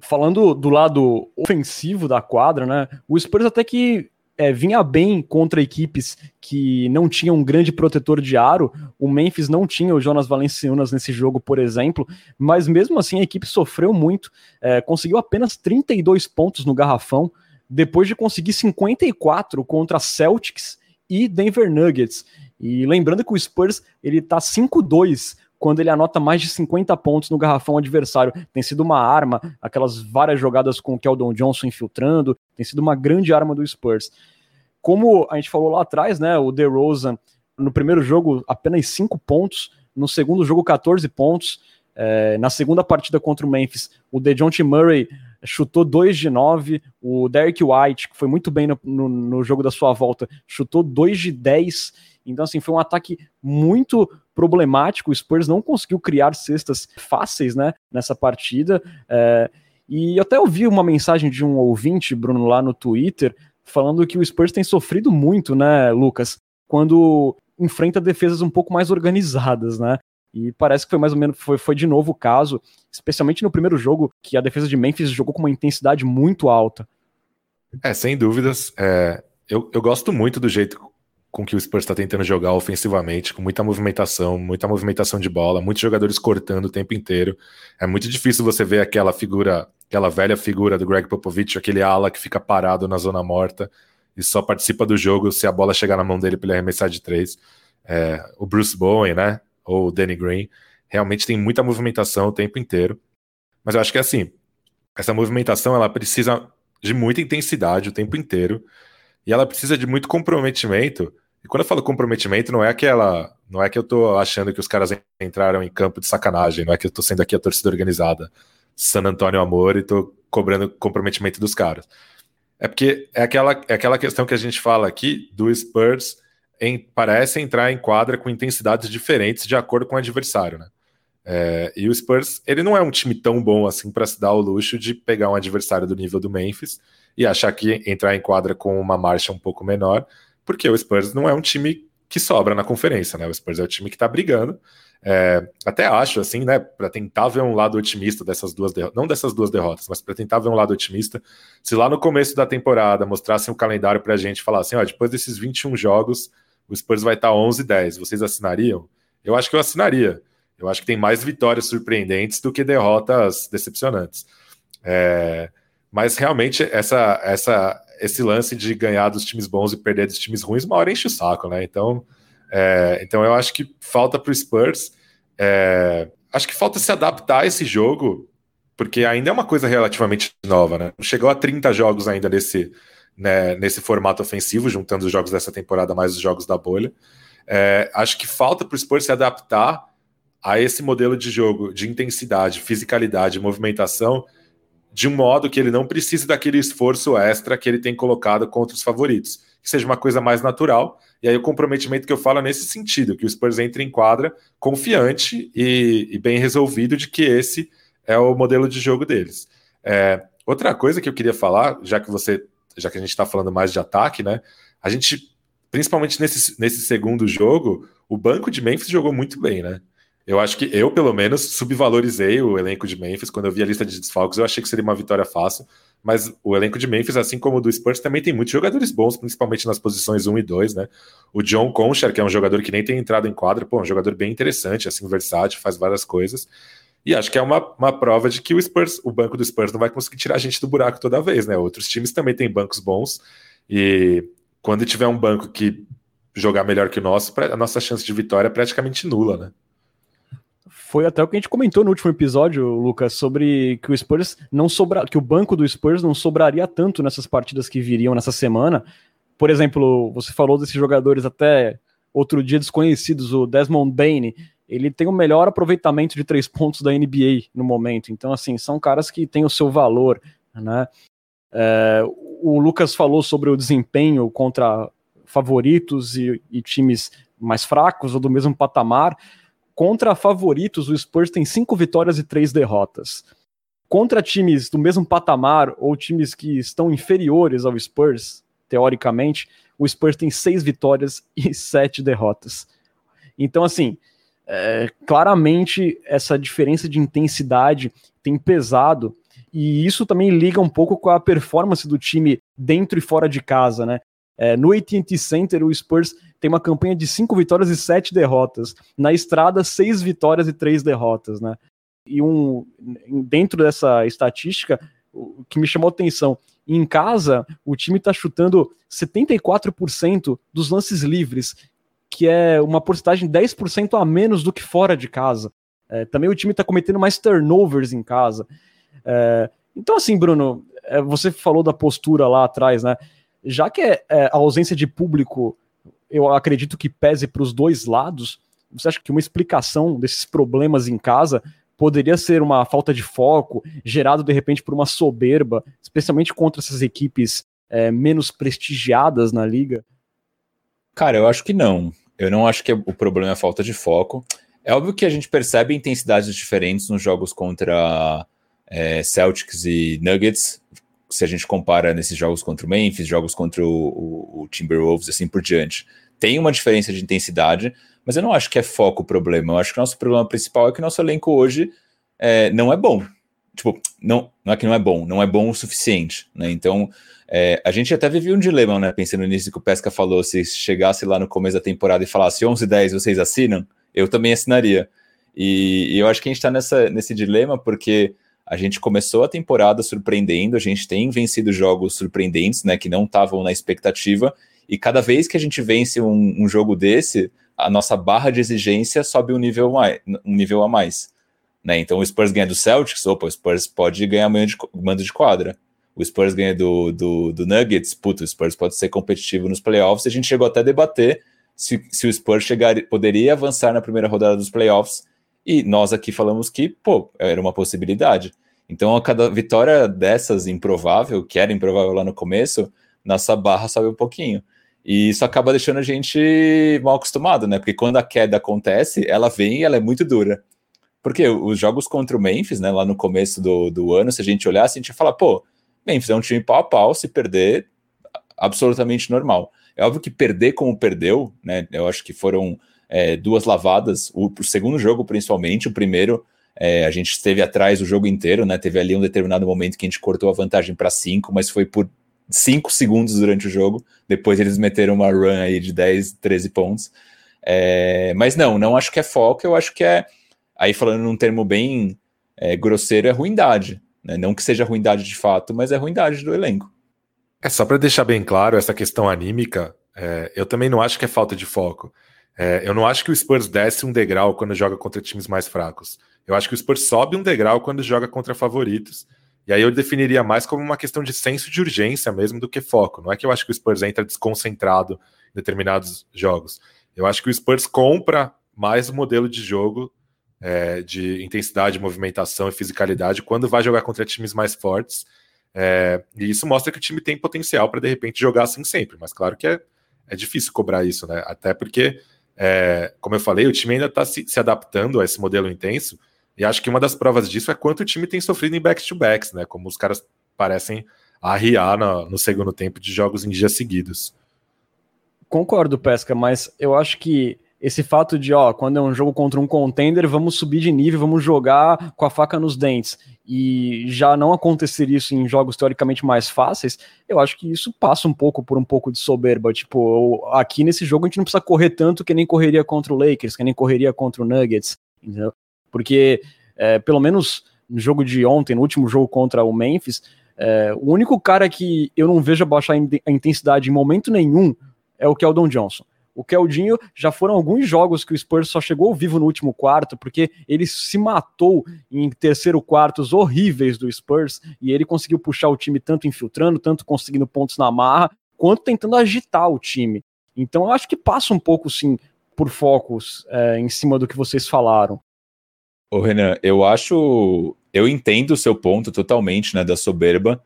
Speaker 1: Falando do lado ofensivo da quadra, né? O Spurs até que é, vinha bem contra equipes que não tinham um grande protetor de aro. O Memphis não tinha o Jonas Valenciunas nesse jogo, por exemplo, mas mesmo assim a equipe sofreu muito, é, conseguiu apenas 32 pontos no garrafão depois de conseguir 54 contra Celtics e Denver Nuggets. E lembrando que o Spurs ele tá 5-2 quando ele anota mais de 50 pontos no garrafão adversário. Tem sido uma arma, aquelas várias jogadas com o Keldon Johnson infiltrando, tem sido uma grande arma do Spurs. Como a gente falou lá atrás, né, o DeRozan no primeiro jogo apenas 5 pontos, no segundo jogo 14 pontos, é, na segunda partida contra o Memphis, o DeJounte Murray chutou 2 de 9. O Derek White, que foi muito bem no, no, no, jogo da sua volta, chutou 2 de 10. Então, assim, foi um ataque muito problemático. O Spurs não conseguiu criar cestas fáceis né, nessa partida. É, e eu até ouvi uma mensagem de um ouvinte, Bruno, lá no Twitter, falando que o Spurs tem sofrido muito, né, Lucas, quando enfrenta defesas um pouco mais organizadas, né? E parece que foi mais ou menos, foi, foi de novo o caso, especialmente no primeiro jogo, que a defesa de Memphis jogou com uma intensidade muito alta.
Speaker 3: É, sem dúvidas. É, eu, eu gosto muito do jeito com que o Spurs está tentando jogar ofensivamente, com muita movimentação, muita movimentação de bola, muitos jogadores cortando o tempo inteiro. É muito difícil você ver aquela figura, aquela velha figura do Greg Popovich, aquele ala que fica parado na zona morta e só participa do jogo se a bola chegar na mão dele para ele arremessar de três. É, o Bruce Bowen, né? Ou Danny Green, realmente tem muita movimentação o tempo inteiro. Mas eu acho que assim, essa movimentação ela precisa de muita intensidade o tempo inteiro e ela precisa de muito comprometimento. E quando eu falo comprometimento, não é aquela, não é que eu tô achando que os caras entraram em campo de sacanagem, não é que eu tô sendo aqui a torcida organizada, San Antônio Amor e tô cobrando comprometimento dos caras. É porque é aquela, é aquela questão que a gente fala aqui do Spurs em, parece entrar em quadra com intensidades diferentes de acordo com o adversário, né? É, e o Spurs, ele não é um time tão bom assim para se dar o luxo de pegar um adversário do nível do Memphis e achar que entrar em quadra com uma marcha um pouco menor, porque o Spurs não é um time que sobra na conferência, né? O Spurs é o time que tá brigando. É, até acho, assim, né, para tentar ver um lado otimista dessas duas derrotas, não dessas duas derrotas, mas para tentar ver um lado otimista, se lá no começo da temporada mostrassem um calendário para a gente falar assim, ó, depois desses 21 jogos, o Spurs vai estar 11-10. Vocês assinariam? Eu acho que eu assinaria. Eu acho que tem mais vitórias surpreendentes do que derrotas decepcionantes. É, mas realmente essa, essa, esse lance de ganhar dos times bons e perder dos times ruins, uma hora enche o saco, né? Então, é, então eu acho que falta para o Spurs. É, acho que falta se adaptar a esse jogo, porque ainda é uma coisa relativamente nova, né? Chegou a 30 jogos ainda desse, né, nesse formato ofensivo, juntando os jogos dessa temporada mais os jogos da bolha. É, acho que falta para o Spurs se adaptar a esse modelo de jogo de intensidade, fisicalidade, movimentação, de um modo que ele não precise daquele esforço extra que ele tem colocado contra os favoritos, que seja uma coisa mais natural. E aí o comprometimento que eu falo é nesse sentido, que o Spurs entre em quadra confiante e, e bem resolvido de que esse é o modelo de jogo deles. É, outra coisa que eu queria falar, já que você, já que a gente está falando mais de ataque, né? A gente, principalmente nesse, nesse segundo jogo, o banco de Memphis jogou muito bem, né? Eu acho que eu, pelo menos, subvalorizei o elenco de Memphis. Quando eu vi a lista de desfalques, eu achei que seria uma vitória fácil. Mas o elenco de Memphis, assim como o do Spurs, também tem muitos jogadores bons, principalmente nas posições 1 e 2, né? O John Concher, que é um jogador que nem tem entrado em quadra, pô, um jogador bem interessante, assim, versátil, faz várias coisas. E acho que é uma, uma prova de que o Spurs, o banco do Spurs não vai conseguir tirar a gente do buraco toda vez, né? Outros times também têm bancos bons. E quando tiver um banco que jogar melhor que o nosso, a nossa chance de vitória é praticamente nula, né?
Speaker 1: Foi até o que a gente comentou no último episódio, Lucas, sobre que o Spurs não sobra, que o banco do Spurs não sobraria tanto nessas partidas que viriam nessa semana. Por exemplo, você falou desses jogadores até outro dia desconhecidos, o Desmond Bain, ele tem o melhor aproveitamento de três pontos da NBA no momento. Então, assim, são caras que têm o seu valor, né? É, o Lucas falou sobre o desempenho contra favoritos e, e times mais fracos ou do mesmo patamar. Contra favoritos, o Spurs tem cinco vitórias e três derrotas. Contra times do mesmo patamar ou times que estão inferiores ao Spurs, teoricamente, o Spurs tem seis vitórias e sete derrotas. Então, assim, é, claramente essa diferença de intensidade tem pesado e isso também liga um pouco com a performance do time dentro e fora de casa, né? É, no AT&T Center, o Spurs tem uma campanha de cinco vitórias e sete derrotas. Na estrada, seis vitórias e três derrotas, né? E um dentro dessa estatística, o que me chamou a atenção, em casa, o time está chutando 74% dos lances livres, que é uma porcentagem 10% a menos do que fora de casa. É, também o time está cometendo mais turnovers em casa. É, então, assim, Bruno, é, você falou da postura lá atrás, né? já que é, é, a ausência de público, eu acredito que pese para os dois lados, você acha que uma explicação desses problemas em casa poderia ser uma falta de foco, gerado de repente por uma soberba, especialmente contra essas equipes é, menos prestigiadas na liga?
Speaker 2: Cara, eu acho que não. Eu não acho que o problema é a falta de foco. É óbvio que a gente percebe intensidades diferentes nos jogos contra é, Celtics e Nuggets, se a gente compara nesses jogos contra o Memphis, jogos contra o, o, o, Timberwolves, assim por diante. Tem uma diferença de intensidade, mas eu não acho que é foco o problema. Eu acho que o nosso problema principal é que o nosso elenco hoje é, não é bom. Tipo, não, não é que não é bom, não é bom o suficiente, né? Então, é, a gente até vivia um dilema, né? Pensando nisso que o Pesca falou, se chegasse lá no começo da temporada e falasse 11 10 vocês assinam, eu também assinaria. E, e eu acho que a gente está nesse dilema porque a gente começou a temporada surpreendendo, a gente tem vencido jogos surpreendentes, né, que não estavam na expectativa, e cada vez que a gente vence um, um, jogo desse, a nossa barra de exigência sobe um nível, mais, um nível a mais. Né? Então o Spurs ganha do Celtics, opa, o Spurs pode ganhar de, mando de quadra. O Spurs ganha do, do, do Nuggets, puto, o Spurs pode ser competitivo nos playoffs. A gente chegou até a debater se, se o Spurs chegar, poderia avançar na primeira rodada dos playoffs e nós aqui falamos que, pô, era uma possibilidade. Então, a cada vitória dessas improvável, que era improvável lá no começo, nossa barra sobe um pouquinho. E isso acaba deixando a gente mal acostumado, né? Porque quando a queda acontece, ela vem e ela é muito dura. Porque os jogos contra o Memphis, né, lá no começo do, do ano, se a gente olhasse, a gente ia falar, pô, Memphis é um time pau a pau, se perder, absolutamente normal. É óbvio que perder como perdeu, né? Eu acho que foram é, duas lavadas, o, o, segundo jogo principalmente, o primeiro é, a gente esteve atrás o jogo inteiro, né? Teve ali um determinado momento que a gente cortou a vantagem para cinco, mas foi por cinco segundos durante o jogo. Depois eles meteram uma run aí de 10, 13 pontos. É, mas não, não acho que é foco, eu acho que é, aí falando num termo bem é, grosseiro, é ruindade. Né? Não que seja ruindade de fato, mas é ruindade do elenco.
Speaker 3: É só para deixar bem claro essa questão anímica, é, eu também não acho que é falta de foco. É, eu não acho que o Spurs desce um degrau quando joga contra times mais fracos. Eu acho que o Spurs sobe um degrau quando joga contra favoritos. E aí eu definiria mais como uma questão de senso de urgência mesmo do que foco. Não é que eu acho que o Spurs entra desconcentrado em determinados jogos. Eu acho que o Spurs compra mais o modelo de jogo é, de intensidade, movimentação e fisicalidade quando vai jogar contra times mais fortes. É, e isso mostra que o time tem potencial para de repente jogar assim sempre. Mas claro que é, é difícil cobrar isso, né? Até porque, é, como eu falei, o time ainda está se, se adaptando a esse modelo intenso E acho que uma das provas disso é quanto o time tem sofrido em back-to-backs, né? Como os caras parecem arriar no, no segundo tempo de jogos em dias seguidos.
Speaker 1: Concordo, Pesca, mas eu acho que esse fato de, ó, quando é um jogo contra um contender, vamos subir de nível, vamos jogar com a faca nos dentes, e já não acontecer isso em jogos teoricamente mais fáceis, eu acho que isso passa um pouco por um pouco de soberba. Tipo, aqui nesse jogo a gente não precisa correr tanto que nem correria contra o Lakers, que nem correria contra o Nuggets, entendeu? Porque, é, pelo menos no jogo de ontem, no último jogo contra o Memphis, é, o único cara que eu não vejo baixar a intensidade em momento nenhum é o Keldon Johnson. O Keldinho já foram alguns jogos que o Spurs só chegou vivo no último quarto, porque ele se matou em terceiro quartos horríveis do Spurs e ele conseguiu puxar o time tanto infiltrando, tanto conseguindo pontos na marra, quanto tentando agitar o time. Então eu acho que passa um pouco, sim, por focos é, em cima do que vocês falaram.
Speaker 2: Ô Renan, eu acho. Eu entendo o seu ponto totalmente, né, da soberba.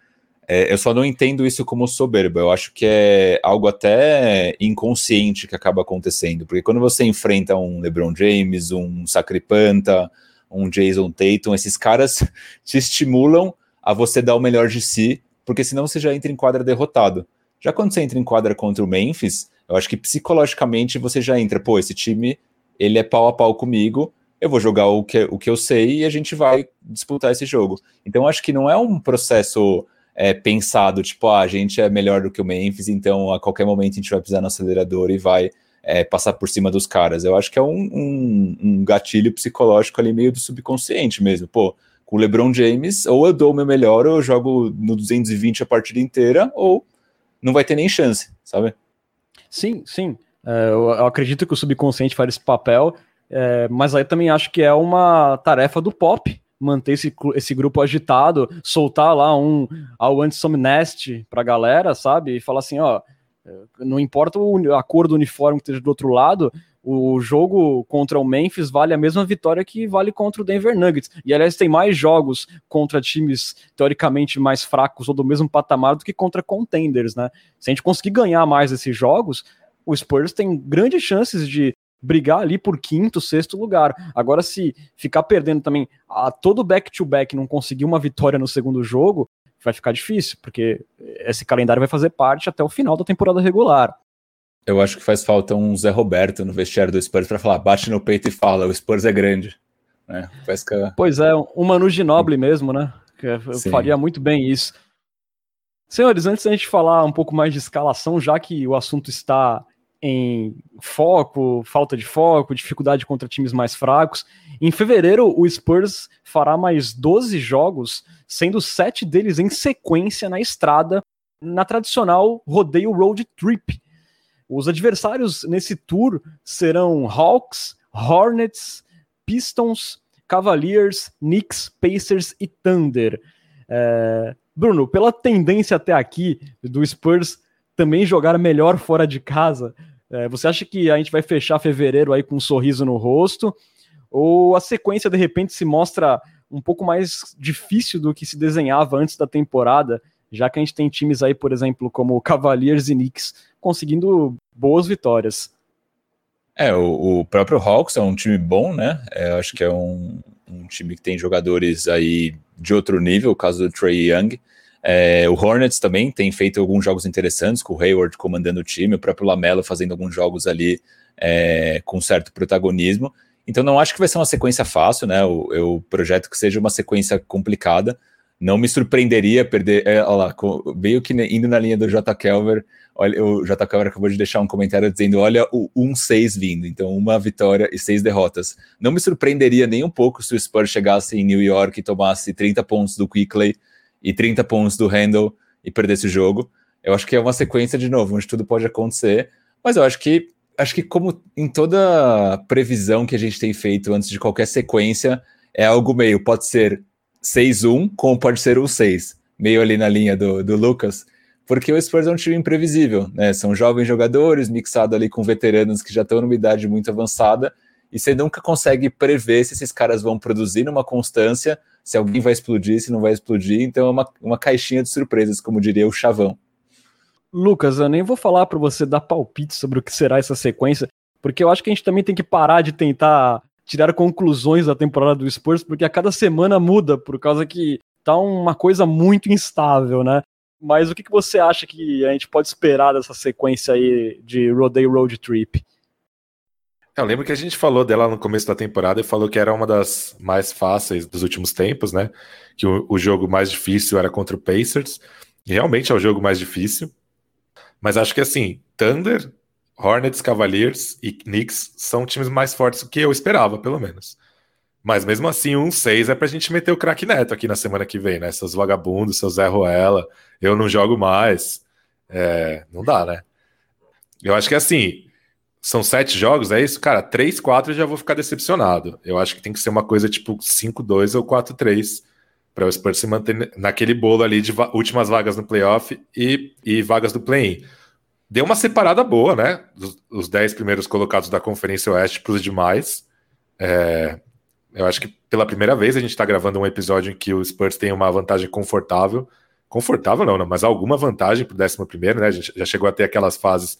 Speaker 2: É, eu só não entendo isso como soberba. Eu acho que é algo até inconsciente que acaba acontecendo. Porque quando você enfrenta um LeBron James, um Sacripanta, um Jason Tatum, esses caras *laughs* te estimulam a você dar o melhor de si, porque senão você já entra em quadra derrotado. Já quando você entra em quadra contra o Memphis, eu acho que psicologicamente você já entra, pô, esse time, ele é pau a pau comigo, eu vou jogar o que, o que eu sei e a gente vai disputar esse jogo. Então, acho que não é um processo é, pensado, tipo, ah, a gente é melhor do que o Memphis, então a qualquer momento a gente vai pisar no acelerador e vai é, passar por cima dos caras. Eu acho que é um, um, um, gatilho psicológico ali meio do subconsciente mesmo. Pô, com o LeBron James, ou eu dou o meu melhor, ou eu jogo no 220 a partida inteira, ou não vai ter nem chance, sabe?
Speaker 1: Sim, sim. É, eu, acredito que o subconsciente faz esse papel, é, mas aí também acho que é uma tarefa do pop manter esse, esse grupo agitado, soltar lá um ao anti-somnest pra galera, sabe? E falar assim, ó, não importa a cor do uniforme que esteja do outro lado, o jogo contra o Memphis vale a mesma vitória que vale contra o Denver Nuggets. E aliás, tem mais jogos contra times teoricamente mais fracos ou do mesmo patamar do que contra contenders, né? Se a gente conseguir ganhar mais esses jogos, o Spurs tem grandes chances de brigar ali por quinto, sexto lugar. Agora, se ficar perdendo também a todo back-to-back não conseguir uma vitória no segundo jogo, vai ficar difícil, porque esse calendário vai fazer parte até o final da temporada regular.
Speaker 2: Eu acho que faz falta um Zé Roberto no vestiário do Spurs para falar, bate no peito e fala, o Spurs é grande.
Speaker 1: É, que... Pois é, um Manu Ginobili mesmo, né? Que faria muito bem isso. Senhores, antes da gente falar um pouco mais de escalação, já que o assunto está em foco, falta de foco, dificuldade contra times mais fracos. Em fevereiro, o Spurs fará mais 12 jogos, sendo sete deles em sequência na estrada, na tradicional rodeio road trip. Os adversários nesse tour serão Hawks, Hornets, Pistons, Cavaliers, Knicks, Pacers e Thunder. É... Bruno, pela tendência até aqui do Spurs também jogar melhor fora de casa. É, você acha que a gente vai fechar fevereiro aí com um sorriso no rosto? Ou a sequência de repente se mostra um pouco mais difícil do que se desenhava antes da temporada, já que a gente tem times aí, por exemplo, como Cavaliers e Knicks conseguindo boas vitórias?
Speaker 2: É, o, o próprio Hawks é um time bom, né? É, acho que é um, um time que tem jogadores aí de outro nível, o caso do Trey Young. É, o Hornets também tem feito alguns jogos interessantes, com o Hayward comandando o time, o próprio Lamelo fazendo alguns jogos ali é, com certo protagonismo. Então não acho que vai ser uma sequência fácil, né? Eu, eu projeto que seja uma sequência complicada. Não me surpreenderia perder. É, olha lá, veio que indo na linha do J. Kelver. Olha, o J. Kelver acabou de deixar um comentário dizendo: olha o 1-6 vindo. Então, uma vitória e seis derrotas. Não me surpreenderia nem um pouco se o Spurs chegasse em New York e tomasse 30 pontos do Quickley e 30 pontos do Handle e perder esse jogo. Eu acho que é uma sequência de novo, onde tudo pode acontecer, mas eu acho que acho que como em toda previsão que a gente tem feito antes de qualquer sequência, é algo meio, pode ser 6-1, como pode ser um 6, meio ali na linha do, do Lucas, porque o Spurs é um time imprevisível, né? São jovens jogadores mixado ali com veteranos que já estão numa idade muito avançada, e você nunca consegue prever se esses caras vão produzir numa constância se alguém vai explodir, se não vai explodir. Então é uma, uma caixinha de surpresas, como diria o Chavão.
Speaker 1: Lucas, eu nem vou falar para você dar palpite sobre o que será essa sequência, porque eu acho que a gente também tem que parar de tentar tirar conclusões da temporada do Spurs, porque a cada semana muda, por causa que tá uma coisa muito instável, né? Mas o que, que você acha que a gente pode esperar dessa sequência aí de Roday Road Trip?
Speaker 3: Eu lembro que a gente falou dela no começo da temporada e falou que era uma das mais fáceis dos últimos tempos, né? Que o, o jogo mais difícil era contra o Pacers. E realmente é o jogo mais difícil. Mas acho que assim, Thunder, Hornets, Cavaliers e Knicks são times mais fortes do que eu esperava, pelo menos. Mas mesmo assim, um 6 é pra gente meter o craque neto aqui na semana que vem, né? Seus vagabundos, seus Zé Ruela, eu não jogo mais. É, não dá, né? Eu acho que assim, são sete jogos, é isso? Cara, 3, 4 eu já vou ficar decepcionado. Eu acho que tem que ser uma coisa tipo 5-2 ou 4-3 para o Spurs se manter naquele bolo ali de últimas vagas no playoff e, e vagas do play-in. Deu uma separada boa, né? Os, os 10 primeiros colocados da Conferência Oeste para os demais. É, eu acho que pela primeira vez a gente está gravando um episódio em que o Spurs tem uma vantagem confortável. Confortável não, não mas alguma vantagem para o 11 primeiro, né? A gente já chegou a ter aquelas fases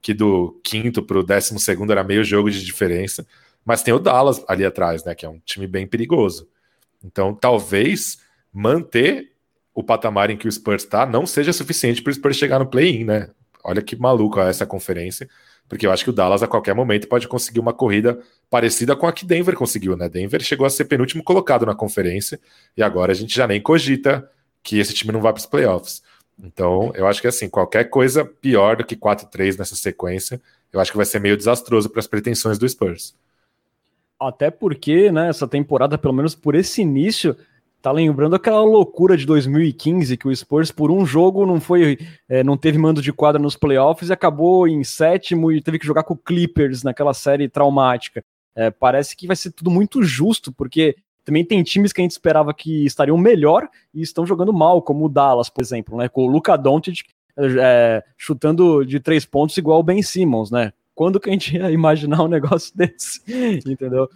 Speaker 3: que do quinto para o décimo segundo era meio jogo de diferença, mas tem o Dallas ali atrás, né, que é um time bem perigoso. Então, talvez manter o patamar em que o Spurs está não seja suficiente para o Spurs chegar no play-in, né? Olha que maluco essa conferência, porque eu acho que o Dallas a qualquer momento pode conseguir uma corrida parecida com a que Denver conseguiu, né? Denver chegou a ser penúltimo colocado na conferência e agora a gente já nem cogita que esse time não vá para os playoffs. Então, eu acho que assim, qualquer coisa pior do que 4-3 nessa sequência, eu acho que vai ser meio desastroso para as pretensões do Spurs.
Speaker 1: Até porque, né, essa temporada, pelo menos por esse início, tá lembrando aquela loucura de 2015 que o Spurs por um jogo não foi, é, não teve mando de quadra nos playoffs e acabou em sétimo e teve que jogar com o Clippers naquela série traumática. É, parece que vai ser tudo muito justo porque também tem times que a gente esperava que estariam melhor e estão jogando mal, como o Dallas, por exemplo, né? Com o Luca Doncic é, chutando de três pontos igual o Ben Simmons, né? Quando que a gente ia imaginar um *laughs* negócio desse? Entendeu?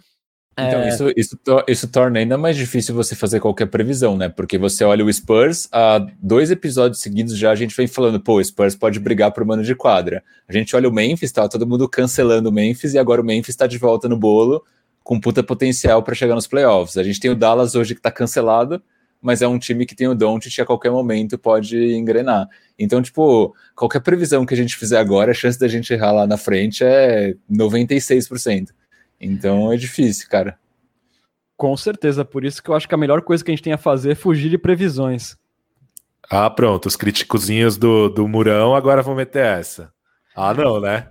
Speaker 2: Então, é... isso, isso, isso torna ainda mais difícil você fazer qualquer previsão, né? Porque você olha o Spurs, há dois episódios seguidos já a gente vem falando, pô, o Spurs pode brigar por mano de quadra. A gente olha o Memphis, tá todo mundo cancelando o Memphis e agora o Memphis está de volta no bolo com puta potencial para chegar nos playoffs. A gente tem o Dallas hoje que está cancelado, mas é um time que tem o Doncic e a qualquer momento pode engrenar. Então, tipo, qualquer previsão que a gente fizer agora, a chance da gente errar lá na frente é 96%. Então é difícil, cara.
Speaker 1: Com certeza, por isso que eu acho que a melhor coisa que a gente tem a fazer é fugir de previsões.
Speaker 3: Ah, pronto, os criticozinhos do, do Murão agora vão meter essa. Ah, não, né?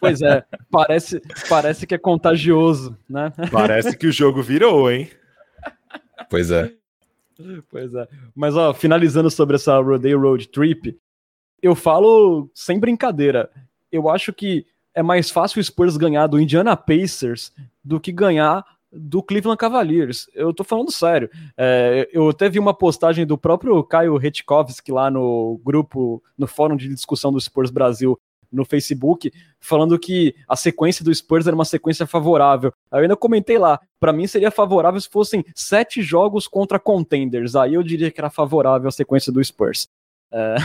Speaker 1: Pois é, parece, parece que é contagioso, né?
Speaker 3: Parece que o jogo virou, hein?
Speaker 2: Pois é.
Speaker 1: Pois é. Mas, ó, finalizando sobre essa Rodeo Road Trip, eu falo sem brincadeira. Eu acho que é mais fácil o Spurs ganhar do Indiana Pacers do que ganhar do Cleveland Cavaliers. Eu tô falando sério. É, eu até vi uma postagem do próprio Caio Retkovski lá no grupo, no fórum de discussão do Spurs Brasil, no Facebook, falando que a sequência do Spurs era uma sequência favorável. Aí eu ainda comentei lá, para mim seria favorável se fossem sete jogos contra contenders. Aí eu diria que era favorável a sequência do Spurs.
Speaker 3: É,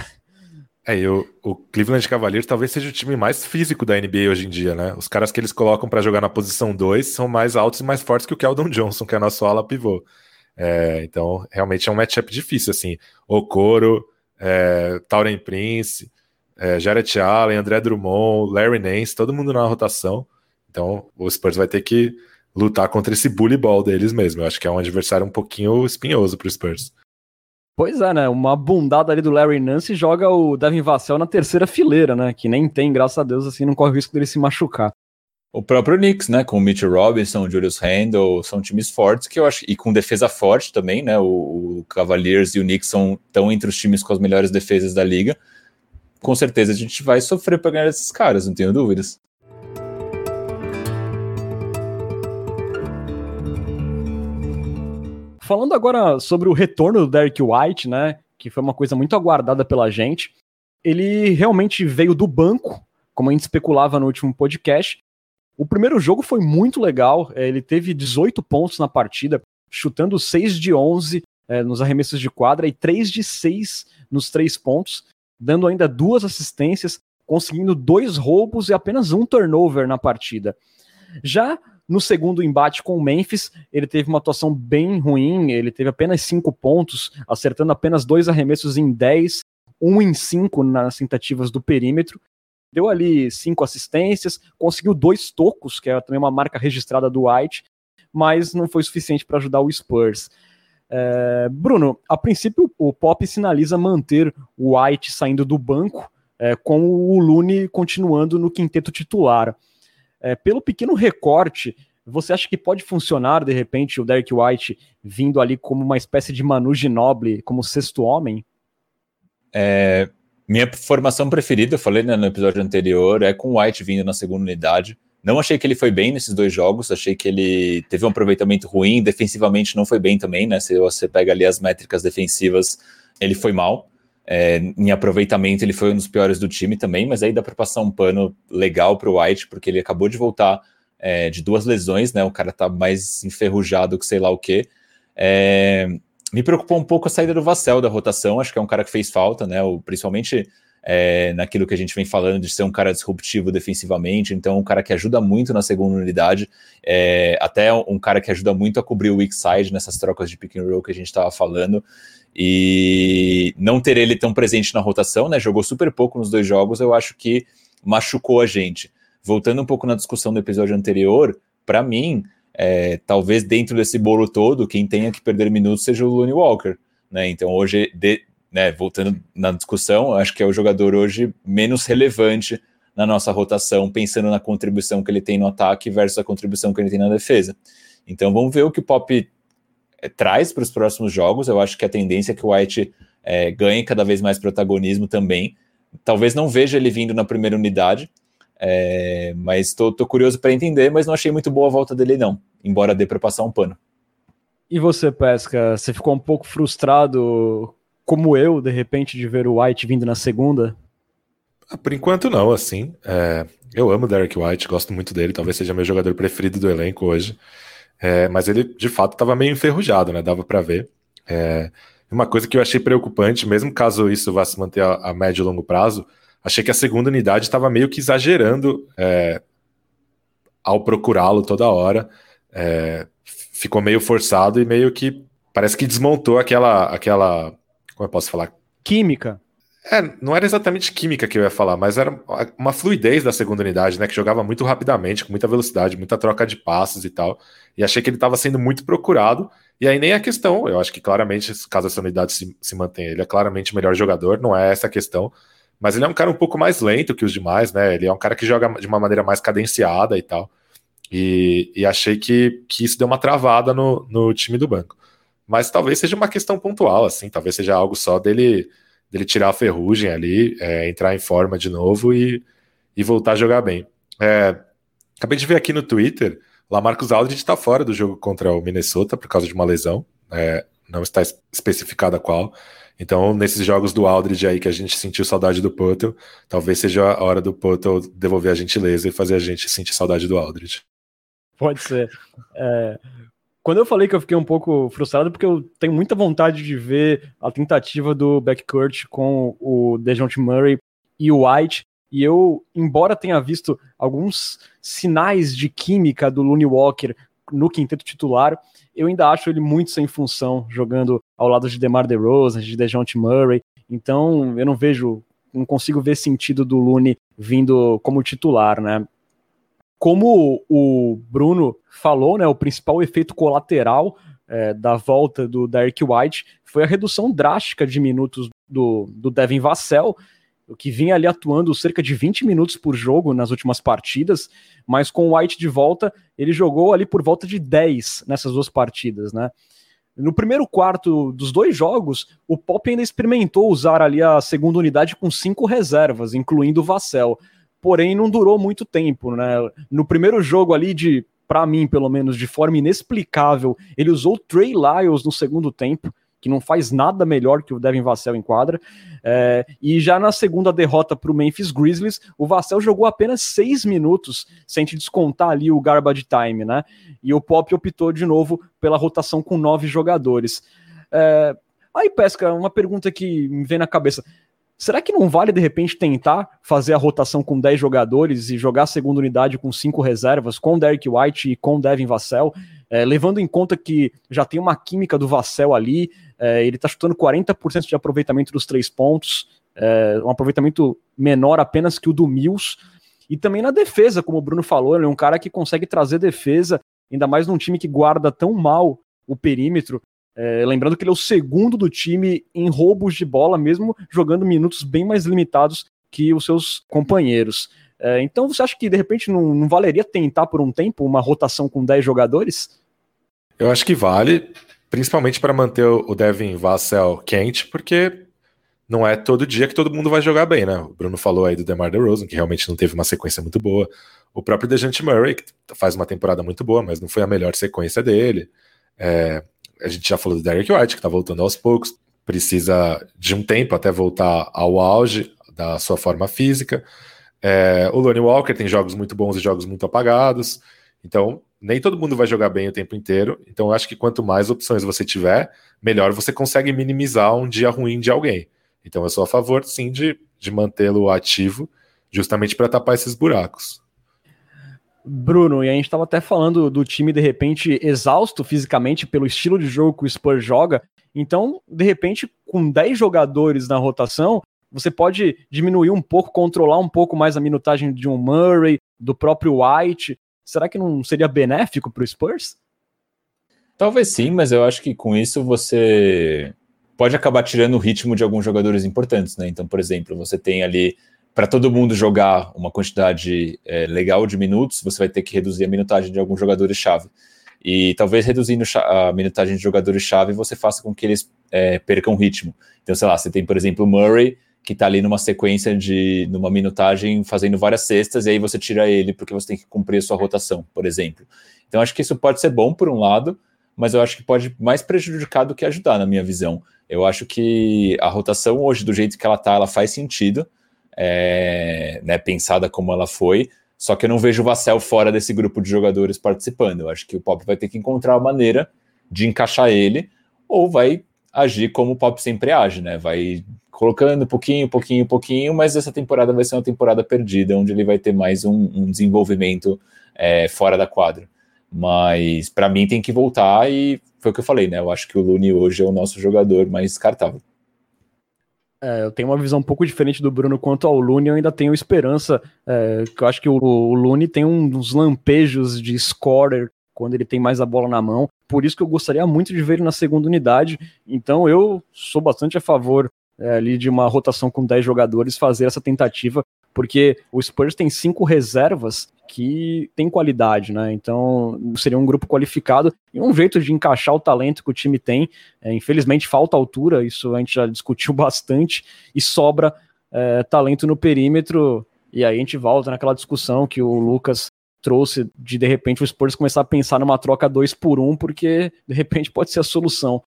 Speaker 3: é o Cleveland Cavaliers talvez seja o time mais físico da NBA hoje em dia, né? Os caras que eles colocam para jogar na posição 2 são mais altos e mais fortes que o Keldon Johnson, que é nosso ala pivô. É, então, realmente é um matchup difícil, assim. Okoro, é, Tauren Prince, é, Jared Allen, André Drummond, Larry Nance, todo mundo na rotação. Então o Spurs vai ter que lutar contra esse bully ball deles mesmo. Eu acho que é um adversário um pouquinho espinhoso para o Spurs.
Speaker 1: Pois é, né? Uma bundada ali do Larry Nance joga o Devin Vassell na terceira fileira, né? Que nem tem, graças a Deus, assim, não corre o risco dele se machucar.
Speaker 2: O próprio Knicks, né? Com o Mitch Robinson, o Julius Randle, são times fortes que eu acho. E com defesa forte também, né? O, o Cavaliers e o Knicks são, estão entre os times com as melhores defesas da liga com certeza a gente vai sofrer para ganhar esses caras, não tenho dúvidas.
Speaker 1: Falando agora sobre o retorno do Derek White, né, que foi uma coisa muito aguardada pela gente, ele realmente veio do banco, como a gente especulava no último podcast. O primeiro jogo foi muito legal, é, ele teve 18 pontos na partida, chutando 6 de 11 é, nos arremessos de quadra e 3 de 6 nos três pontos dando ainda duas assistências, conseguindo dois roubos e apenas um turnover na partida. Já No segundo embate com o Memphis, ele teve uma atuação bem ruim, ele teve apenas 5 pontos, acertando apenas dois arremessos em 10, um em 5 nas tentativas do perímetro. Deu ali cinco assistências, conseguiu dois tocos, que é também uma marca registrada do White, mas não foi suficiente para ajudar o Spurs. É, Bruno, a princípio o Pop sinaliza manter o White saindo do banco, é, com o Lune continuando no quinteto titular. É, pelo pequeno recorte, você acha que pode funcionar, de repente, o Derek White vindo ali como uma espécie de Manu Ginobili, como sexto homem?
Speaker 2: É, minha formação preferida, eu falei né, no episódio anterior, é com o White vindo na segunda unidade. Não achei que ele foi bem nesses dois jogos, achei que ele teve um aproveitamento ruim, defensivamente não foi bem também, né? Se você pega ali as métricas defensivas, ele foi mal. É, em aproveitamento, ele foi um dos piores do time também, mas aí dá para passar um pano legal para o White, porque ele acabou de voltar é, de duas lesões, né? O cara tá mais enferrujado que sei lá o quê. É, me preocupou um pouco a saída do Vassell da rotação, acho que é um cara que fez falta, né? O, principalmente é, naquilo que a gente vem falando de ser um cara disruptivo defensivamente, então um cara que ajuda muito na segunda unidade, é, até um cara que ajuda muito a cobrir o weak side nessas trocas de pick and roll que a gente estava falando. E não ter ele tão presente na rotação, né? Jogou super pouco nos dois jogos, eu acho que machucou a gente. Voltando um pouco na discussão do episódio anterior, para mim, é, talvez dentro desse bolo todo, quem tenha que perder minutos seja o Looney Walker. Né? Então, hoje, de, né, voltando na discussão, acho que é o jogador hoje menos relevante na nossa rotação, pensando na contribuição que ele tem no ataque versus a contribuição que ele tem na defesa. Então, vamos ver o que o Pop é, traz para os próximos jogos. Eu acho que a tendência é que o White é, ganhe cada vez mais protagonismo também. Talvez não veja ele vindo na primeira unidade, é, mas estou curioso para entender, mas não achei muito boa a volta dele, não, embora dê para passar um pano.
Speaker 1: E você, Pesca, você ficou um pouco frustrado, como eu, de repente, de ver o White vindo na segunda?
Speaker 3: Por enquanto, não, assim. É, eu amo Derek White, gosto muito dele, talvez seja meu jogador preferido do elenco hoje. É, mas ele, de fato, estava meio enferrujado, né? Dava para ver. É, uma coisa que eu achei preocupante, mesmo caso isso vá se manter a, a médio e longo prazo, achei que a segunda unidade estava meio que exagerando é, ao procurá-lo toda hora. É, ficou meio forçado e meio que parece que desmontou aquela, aquela, como eu posso falar?
Speaker 1: Química.
Speaker 3: É, não era exatamente química que eu ia falar, mas era uma fluidez da segunda unidade, né? Que jogava muito rapidamente, com muita velocidade, muita troca de passes e tal. E achei que ele estava sendo muito procurado. E aí nem a questão, eu acho que claramente, caso essa unidade se, se mantenha, ele é claramente o melhor jogador, não é essa a questão. Mas ele é um cara um pouco mais lento que os demais, né? Ele é um cara que joga de uma maneira mais cadenciada e tal. E, e achei que, que isso deu uma travada no, no time do banco. Mas talvez seja uma questão pontual, assim, talvez seja algo só dele dele tirar a ferrugem ali, é, entrar em forma de novo e, e voltar a jogar bem. É, acabei de ver aqui no Twitter, lá Marcos Aldridge está fora do jogo contra o Minnesota por causa de uma lesão, é, não está especificada qual. Então, nesses jogos do Aldridge aí que a gente sentiu saudade do Potel, talvez seja a hora do Potel devolver a gentileza e fazer a gente sentir saudade do Aldridge.
Speaker 1: Pode ser. É, quando eu falei que eu fiquei um pouco frustrado, porque eu tenho muita vontade de ver a tentativa do backcourt com o DeJounte Murray e o White, e eu, embora tenha visto alguns sinais de química do Looney Walker no quinteto titular, eu ainda acho ele muito sem função, jogando ao lado de DeMar DeRozan, de DeJounte Murray, então eu não vejo, não consigo ver sentido do Looney vindo como titular, né? Como o Bruno falou, né, o principal efeito colateral é, da volta do Derek White foi a redução drástica de minutos do, do Devin Vassell, que vinha ali atuando cerca de 20 minutos por jogo nas últimas partidas, mas com o White de volta, ele jogou ali por volta de 10 nessas duas partidas, né? No primeiro quarto dos dois jogos, o Pop ainda experimentou usar ali a segunda unidade com cinco reservas, incluindo o Vassell porém não durou muito tempo, né? No primeiro jogo ali de, para mim, pelo menos, de forma inexplicável, ele usou Trey Lyles no segundo tempo, que não faz nada melhor que o Devin Vassell em quadra. É, e já na segunda derrota para o Memphis Grizzlies, o Vassell jogou apenas seis minutos, sem te descontar ali o garbage time, né? E o Pop optou de novo pela rotação com nove jogadores. É, aí, Pesca, uma pergunta que me vem na cabeça. Será que não vale, de repente, tentar fazer a rotação com 10 jogadores e jogar a segunda unidade com cinco reservas, com Derek White e com Devin Vassell, é, levando em conta que já tem uma química do Vassell ali, é, ele está chutando 40% de aproveitamento dos três pontos, é, um aproveitamento menor apenas que o do Mills, e também na defesa, como o Bruno falou, ele é um cara que consegue trazer defesa, ainda mais num time que guarda tão mal o perímetro, é, lembrando que ele é o segundo do time em roubos de bola, mesmo jogando minutos bem mais limitados que os seus companheiros. É, então você acha que de repente não, não, valeria tentar por um tempo uma rotação com 10 jogadores?
Speaker 3: Eu acho que vale, principalmente para manter o Devin Vassell quente, porque não é todo dia que todo mundo vai jogar bem, né? O Bruno falou aí do DeMar DeRozan, que realmente não teve uma sequência muito boa. O próprio DeJounte Murray, que faz uma temporada muito boa, mas não foi a melhor sequência dele. É, a gente já falou do Derek White, que está voltando aos poucos, precisa de um tempo até voltar ao auge da sua forma física. É, o Lonnie Walker tem jogos muito bons e jogos muito apagados, então nem todo mundo vai jogar bem o tempo inteiro. Então eu acho que quanto mais opções você tiver, melhor você consegue minimizar um dia ruim de alguém. Então eu sou a favor, sim, de, de mantê-lo ativo, justamente para tapar esses buracos.
Speaker 1: Bruno, e a gente estava até falando do time de repente exausto fisicamente pelo estilo de jogo que o Spurs joga. Então, de repente, com 10 jogadores na rotação, você pode diminuir um pouco, controlar um pouco mais a minutagem de um Murray, do próprio White. Será que não seria benéfico para o Spurs?
Speaker 2: Talvez sim, mas eu acho que com isso você pode acabar tirando o ritmo de alguns jogadores importantes, né? Então, por exemplo, você tem ali para todo mundo jogar uma quantidade é, legal de minutos, você vai ter que reduzir a minutagem de alguns jogadores-chave. E talvez reduzindo a minutagem de jogadores-chave você faça com que eles é, percam ritmo. Então, sei lá, você tem, por exemplo, o Murray, que está ali numa sequência de numa minutagem fazendo várias cestas, e aí você tira ele porque você tem que cumprir a sua rotação, por exemplo. Então, acho que isso pode ser bom por um lado, mas eu acho que pode mais prejudicar do que ajudar, na minha visão. Eu acho que a rotação hoje, do jeito que ela está, ela faz sentido é, né, pensada como ela foi. Só que eu não vejo o Vassell fora desse grupo de jogadores participando. Eu acho que o Pop vai ter que encontrar uma maneira de encaixar ele, ou vai agir como o Pop sempre age, né? Vai colocando pouquinho, pouquinho, pouquinho, mas essa temporada vai ser uma temporada perdida, onde ele vai ter mais um, um desenvolvimento é, fora da quadra. Mas para mim tem que voltar e foi o que eu falei, né? Eu acho que o Lune hoje é o nosso jogador mais descartável.
Speaker 1: É, eu tenho uma visão um pouco diferente do Bruno quanto ao Lune, eu ainda tenho esperança, é, eu acho que o, o Lune tem uns lampejos de scorer quando ele tem mais a bola na mão, por isso que eu gostaria muito de ver ele na segunda unidade, então eu sou bastante a favor é, ali de uma rotação com 10 jogadores, fazer essa tentativa, porque o Spurs tem cinco reservas que tem qualidade, né? Então seria um grupo qualificado e um jeito de encaixar o talento que o time tem. É, infelizmente falta altura, isso a gente já discutiu *laughs* bastante, e sobra é, talento no perímetro. E aí a gente volta naquela discussão que o Lucas trouxe de de repente o Spurs começar a pensar numa troca dois por um, porque de repente pode ser a solução.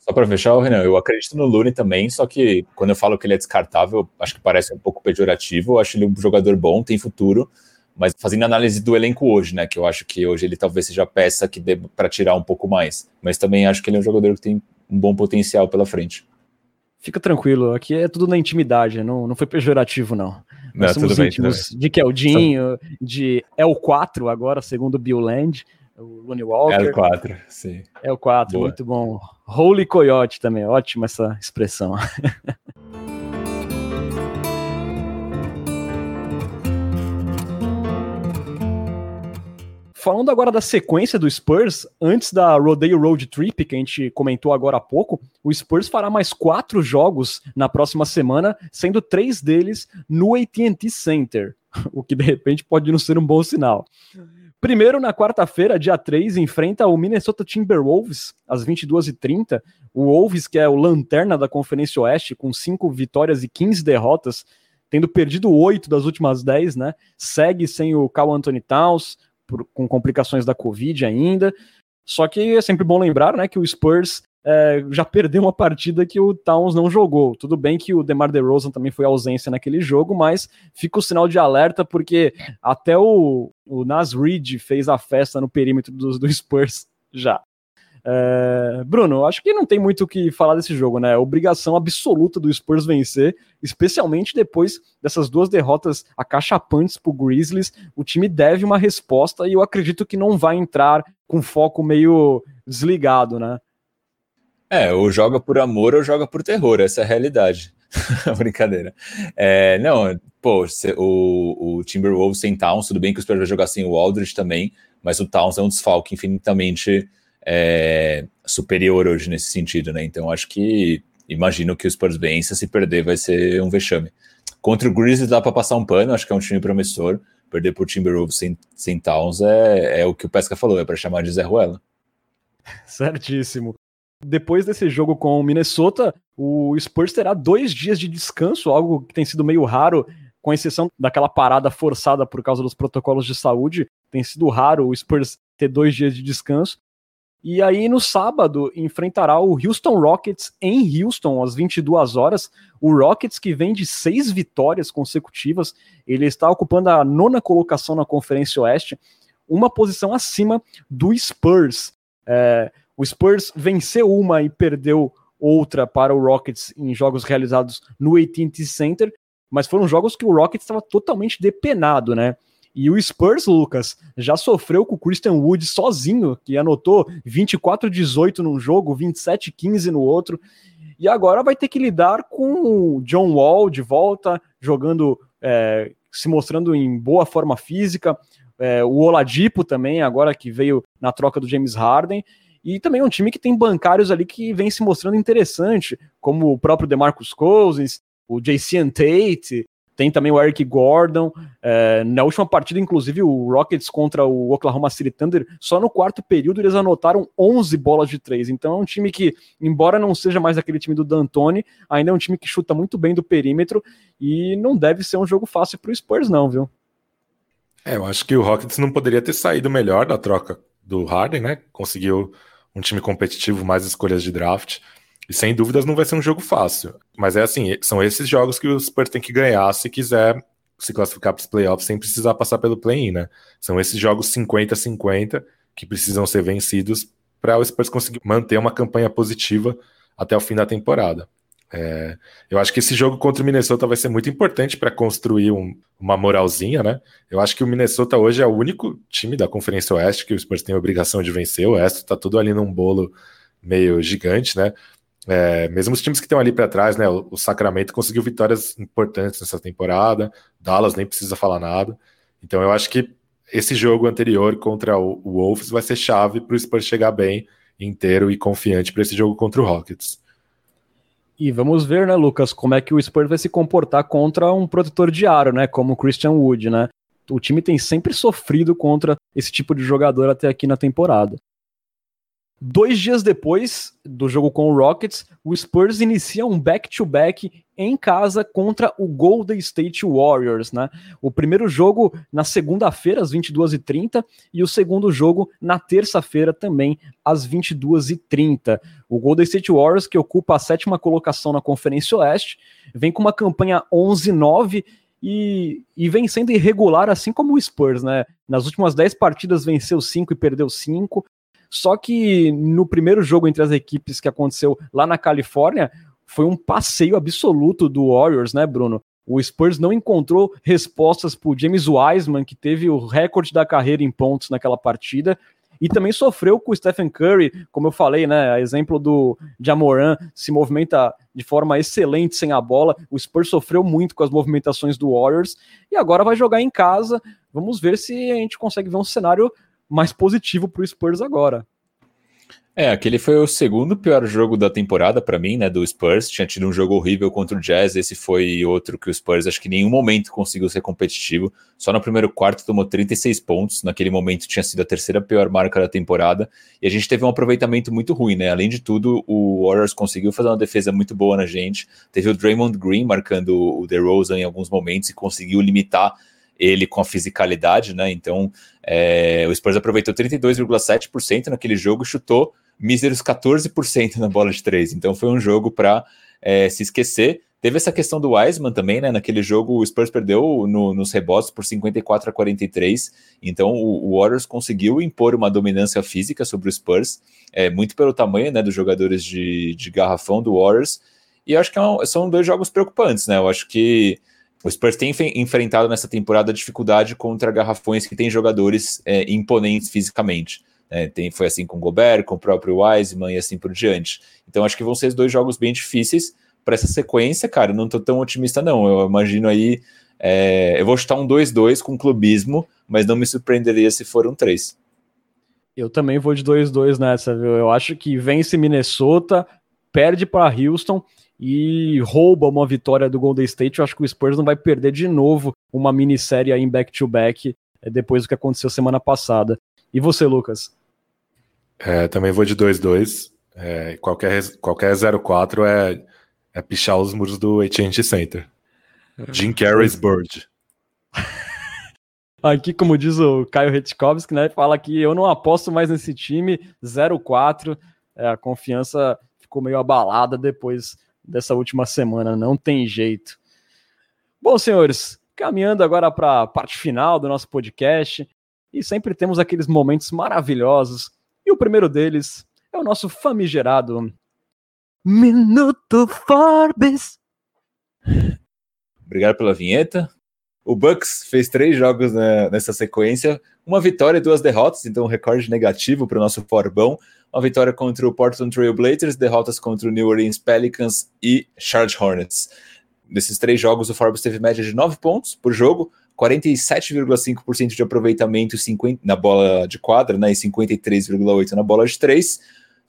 Speaker 2: Só para fechar, Renan, eu acredito no Lune também, só que quando eu falo que ele é descartável, acho que parece um pouco pejorativo. Eu acho ele um jogador bom, tem futuro, mas fazendo análise do elenco hoje, né, que eu acho que hoje ele talvez seja peça que dê para tirar um pouco mais, mas também acho que ele é um jogador que tem um bom potencial pela frente.
Speaker 1: Fica tranquilo, aqui é tudo na intimidade, não, não foi pejorativo, não. não Nós somos íntimos de Keldinho, de L4 agora, segundo Bill Land, o Looney Walker.
Speaker 2: L4, sim.
Speaker 1: L4, Boa. muito bom. Holy Coyote também, ótima essa expressão. *laughs* Falando agora da sequência do Spurs, antes da Rodeo Road Trip, que a gente comentou agora há pouco, o Spurs fará mais quatro jogos na próxima semana, sendo três deles no AT&T Center, *laughs* o que de repente pode não ser um bom sinal. Primeiro, na quarta-feira, dia 3, enfrenta o Minnesota Timberwolves, às 22h30. O Wolves, que é o lanterna da Conferência Oeste, com cinco vitórias e 15 derrotas, tendo perdido oito das últimas dez, né? Segue sem o Cal Anthony Towns, por, com complicações da Covid ainda. Só que é sempre bom lembrar né, que o Spurs é, já perdeu uma partida que o Towns não jogou. Tudo bem que o DeMar DeRozan também foi ausência naquele jogo, mas fica o sinal de alerta porque até o, o Nas Reed fez a festa no perímetro do, do Spurs já. É... Bruno, acho que não tem muito o que falar desse jogo, né? Obrigação absoluta do Spurs vencer, especialmente depois dessas duas derrotas acachapantes pro Grizzlies. O time deve uma resposta e eu acredito que não vai entrar com foco meio desligado, né?
Speaker 2: É, ou joga por amor ou joga por terror, essa é a realidade. *laughs* Brincadeira. É, não, pô, o, o Timberwolves sem Towns, tudo bem que o Spurs vai jogar sem o Aldridge também, mas o Towns é um desfalque infinitamente é, superior hoje nesse sentido, né? Então acho que imagino que o Spurs vença, se perder vai ser um vexame. Contra o Grizzlies dá para passar um pano, acho que é um time promissor. Perder por Timberwolves sem, sem Towns é, é o que o Pesca falou, é para chamar de Zé Ruela. *laughs*
Speaker 1: Certíssimo. Depois desse jogo com o Minnesota, o Spurs terá dois dias de descanso, algo que tem sido meio raro, com exceção daquela parada forçada por causa dos protocolos de saúde. Tem sido raro o Spurs ter dois dias de descanso. E aí, no sábado, enfrentará o Houston Rockets em Houston, às 22 horas. O Rockets, que vem de seis vitórias consecutivas, ele está ocupando a nona colocação na Conferência Oeste, uma posição acima do Spurs. É, o Spurs venceu uma e perdeu outra para o Rockets em jogos realizados no AT&T Center, mas foram jogos que o Rockets estava totalmente depenado, né? E o Spurs, Lucas, já sofreu com o Christian Wood sozinho, que anotou 24-18 num jogo, 27-15 no outro. E agora vai ter que lidar com o John Wall de volta, jogando, é, se mostrando em boa forma física. É, o Oladipo também, agora que veio na troca do James Harden. E também é um time que tem bancários ali que vem se mostrando interessante, como o próprio DeMarcus Cousins, o JC Tate, tem também o Eric Gordon. É, na última partida, inclusive, o Rockets contra o Oklahoma City Thunder, só no quarto período eles anotaram 11 bolas de três. Então é um time que, embora não seja mais aquele time do D'Antoni, ainda é um time que chuta muito bem do perímetro e não deve ser um jogo fácil para o Spurs, não, viu?
Speaker 3: É, eu acho que o Rockets não poderia ter saído melhor da troca do Harden, né? Conseguiu um time competitivo, mais escolhas de draft. E sem dúvidas não vai ser um jogo fácil. Mas é assim, são esses jogos que o Spurs tem que ganhar se quiser se classificar para os playoffs sem precisar passar pelo play-in, né? São esses jogos 50-50 que precisam ser vencidos para o Spurs conseguir manter uma campanha positiva até o fim da temporada. É, eu acho que esse jogo contra o Minnesota vai ser muito importante para construir um, uma moralzinha, né? Eu acho que o Minnesota hoje é o único time da Conferência Oeste que o Spurs tem a obrigação de vencer. O resto tá tudo ali num bolo meio gigante, né? É, mesmo os times que estão ali para trás, né? O, Sacramento conseguiu vitórias importantes nessa temporada. Dallas nem precisa falar nada. Então eu acho que esse jogo anterior contra o, o Wolves vai ser chave para o Spurs chegar bem, inteiro e confiante para esse jogo contra o Rockets.
Speaker 1: E vamos ver, né, Lucas, como é que o Spurs vai se comportar contra um protetor de aro, né, como o Christian Wood, né? O time tem sempre sofrido contra esse tipo de jogador até aqui na temporada. Dois dias depois do jogo com o Rockets, o Spurs inicia um back-to-back em casa contra o Golden State Warriors, né? O primeiro jogo na segunda-feira, às 22h30, e o segundo jogo na terça-feira, também às 22h30. O Golden State Warriors, que ocupa a sétima colocação na Conferência Oeste, vem com uma campanha 11-9 e, e vem sendo irregular, assim como o Spurs, né? Nas últimas 10 partidas venceu 5 e perdeu 5. Só que no primeiro jogo entre as equipes que aconteceu lá na Califórnia, foi um passeio absoluto do Warriors, né, Bruno? O Spurs não encontrou respostas para James Wiseman, que teve o recorde da carreira em pontos naquela partida, e também sofreu com o Stephen Curry, como eu falei, né? Exemplo do Jamoran se movimenta de forma excelente sem a bola. O Spurs sofreu muito com as movimentações do Warriors e agora vai jogar em casa. Vamos ver se a gente consegue ver um cenário mais positivo para o Spurs agora.
Speaker 2: É, aquele foi o segundo pior jogo da temporada para mim, né, do Spurs. Tinha tido um jogo horrível contra o Jazz, esse foi outro que o Spurs acho que em nenhum momento conseguiu ser competitivo. Só no primeiro quarto tomou 36 pontos, naquele momento tinha sido a terceira pior marca da temporada, e a gente teve um aproveitamento muito ruim, né? Além de tudo, o Warriors conseguiu fazer uma defesa muito boa na gente. Teve o Draymond Green marcando o DeRozan em alguns momentos e conseguiu limitar ele com a fisicalidade, né? Então, é, o Spurs aproveitou 32,7% naquele jogo e chutou míseros 14% na bola de três. Então, foi um jogo para é, se esquecer. Teve essa questão do Wiseman também, né? Naquele jogo, o Spurs perdeu no, nos rebotes por 54 a 43. Então, o, o, Warriors conseguiu impor uma dominância física sobre o Spurs, é, muito pelo tamanho né, dos jogadores de, de garrafão do Warriors. E acho que é um, são dois jogos preocupantes, né? Eu acho que o Spurs tem enfrentado nessa temporada dificuldade contra garrafões que têm jogadores é, imponentes fisicamente. É, tem, foi assim com o Gobert, com o próprio Wiseman e assim por diante. Então, acho que vão ser dois jogos bem difíceis para essa sequência, cara, não tô tão otimista, não. Eu imagino aí. É, eu vou chutar um 2-2 com clubismo, mas não me surpreenderia se for um 3.
Speaker 1: Eu também vou de 2-2 nessa, viu? Eu acho que vence Minnesota, perde para Houston e rouba uma vitória do Golden State. Eu acho que o Spurs não vai perder de novo uma minissérie aí em back-to-back -back, é, depois do que aconteceu semana passada. E você, Lucas?
Speaker 3: É, também vou de 2-2. É, qualquer, qualquer 0-4 é é pichar os muros do AT&T Center. Jim Carrey's Bird. *laughs*
Speaker 1: Aqui, como diz o Caio Retkovski, né, fala que eu não aposto mais nesse time, 0-4, é, a confiança ficou meio abalada depois dessa última semana, não tem jeito. Bom, senhores, caminhando agora para a parte final do nosso podcast, e sempre temos aqueles momentos maravilhosos, e o primeiro deles é o nosso famigerado Minuto Forbes.
Speaker 2: Obrigado pela vinheta. O Bucks fez três jogos né, nessa sequência, uma vitória e duas derrotas, então um recorde negativo para o nosso Forbão. Uma vitória contra o Portland Trail Blazers, derrotas contra o New Orleans Pelicans e Charlotte Hornets. Nesses três jogos, o Forbes teve média de 9 pontos por jogo, 47,5% de aproveitamento 50, na bola de quadra né, e 53,8% na bola de três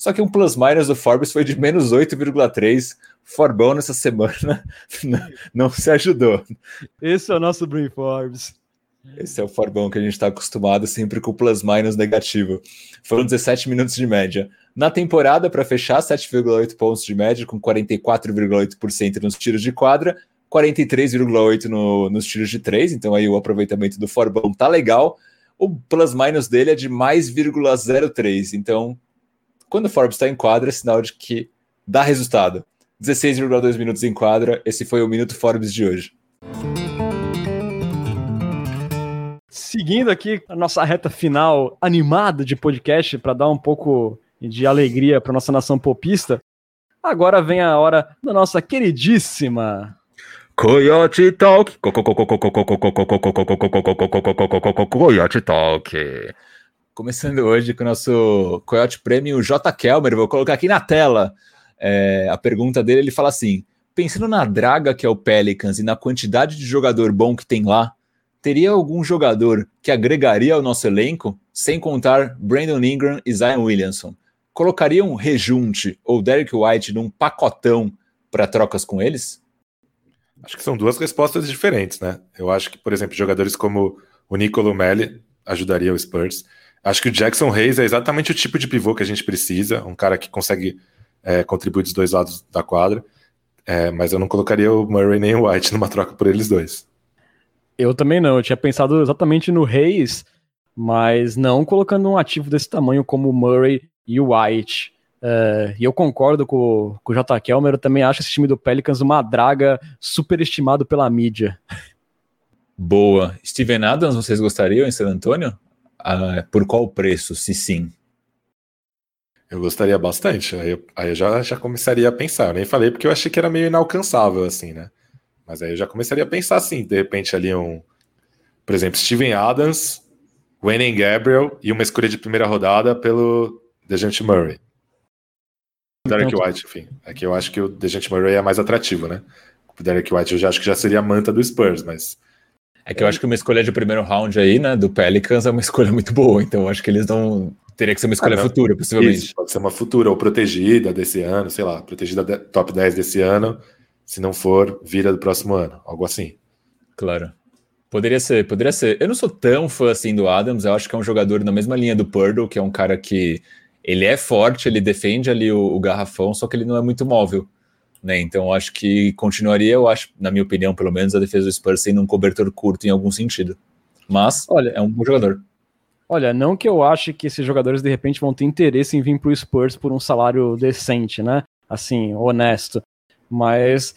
Speaker 2: só que um plus-minus do Forbes foi de menos 8,3. Forbão nessa semana *laughs* não, se ajudou.
Speaker 1: Esse é o nosso Brim Forbes.
Speaker 2: Esse é o Forbão que a gente está acostumado sempre com o plus-minus negativo. Foram 17 minutos de média. Na temporada, para fechar, 7,8 pontos de média, com 44,8% nos tiros de quadra, 43,8% no, nos tiros de três. Então aí o aproveitamento do Forbão tá legal. O plus-minus dele é de mais 0,03. Então quando o Forbes está em quadra, é sinal de que dá resultado. 16,2 minutos em quadra, esse foi o Minuto Forbes de hoje.
Speaker 1: Seguindo aqui a nossa reta final animada de podcast, para dar um pouco de alegria para nossa nação popista, agora vem a hora da nossa queridíssima
Speaker 2: Coyote Talk. Coyote Talk. Começando hoje com o nosso Coyote Prêmio J. Kelmer, vou colocar aqui na tela é, a pergunta dele. Ele fala assim: pensando na draga que é o Pelicans e na quantidade de jogador bom que tem lá, teria algum jogador que agregaria ao nosso elenco, sem contar Brandon Ingram e Zion Williamson? Colocaria um rejunte ou Derek White num pacotão para trocas com eles?
Speaker 3: Acho que são duas respostas diferentes, né? Eu acho que, por exemplo, jogadores como o Nicolo Melli ajudaria o Spurs. Acho que o Jackson Hayes é exatamente o tipo de pivô que a gente precisa, um cara que consegue é, contribuir dos dois lados da quadra. É, mas eu não colocaria o Murray nem o White numa troca por eles dois.
Speaker 1: Eu também não, eu tinha pensado exatamente no Hayes, mas não colocando um ativo desse tamanho como o Murray e o White. É, e eu concordo com, com o J. Kelmer, eu também acho esse time do Pelicans uma draga superestimado pela mídia.
Speaker 2: Boa. Steven Adams, vocês gostariam em San Antônio? Uh, por qual preço, se sim?
Speaker 3: Eu gostaria bastante. Aí eu, aí eu já, já começaria a pensar. Eu nem falei porque eu achei que era meio inalcançável, assim, né? Mas aí eu já começaria a pensar assim, de repente ali um. Por exemplo, Steven Adams, Wayne Gabriel e uma escolha de primeira rodada pelo Dejante Murray. Derek então, White, enfim. É que eu acho que o Dejante Murray é mais atrativo, né? O Derek White eu já acho que já seria a manta do Spurs, mas
Speaker 2: é que eu acho que uma escolha de primeiro round aí, né, do Pelicans é uma *laughs* escolha muito boa, então eu acho que eles não. Teria que ser uma escolha ah, futura, possivelmente. Isso,
Speaker 3: pode ser uma futura ou protegida desse ano, sei lá, protegida de, top 10 desse ano. Se não for, vira do próximo ano, algo assim.
Speaker 2: Claro. Poderia ser, poderia ser. Eu não sou tão fã assim do Adams, eu acho que é um jogador na mesma linha do Purdle, que é um cara que ele é forte, ele defende ali o, o garrafão, só que ele não é muito móvel. Né? Então acho que continuaria, eu acho, na minha opinião, pelo menos, a defesa do Spurs sendo um cobertor curto em algum sentido. Mas, olha, é um bom jogador.
Speaker 1: Olha, não que eu ache que esses jogadores de repente vão ter interesse em vir para o Spurs por um salário decente, né? Assim, honesto. Mas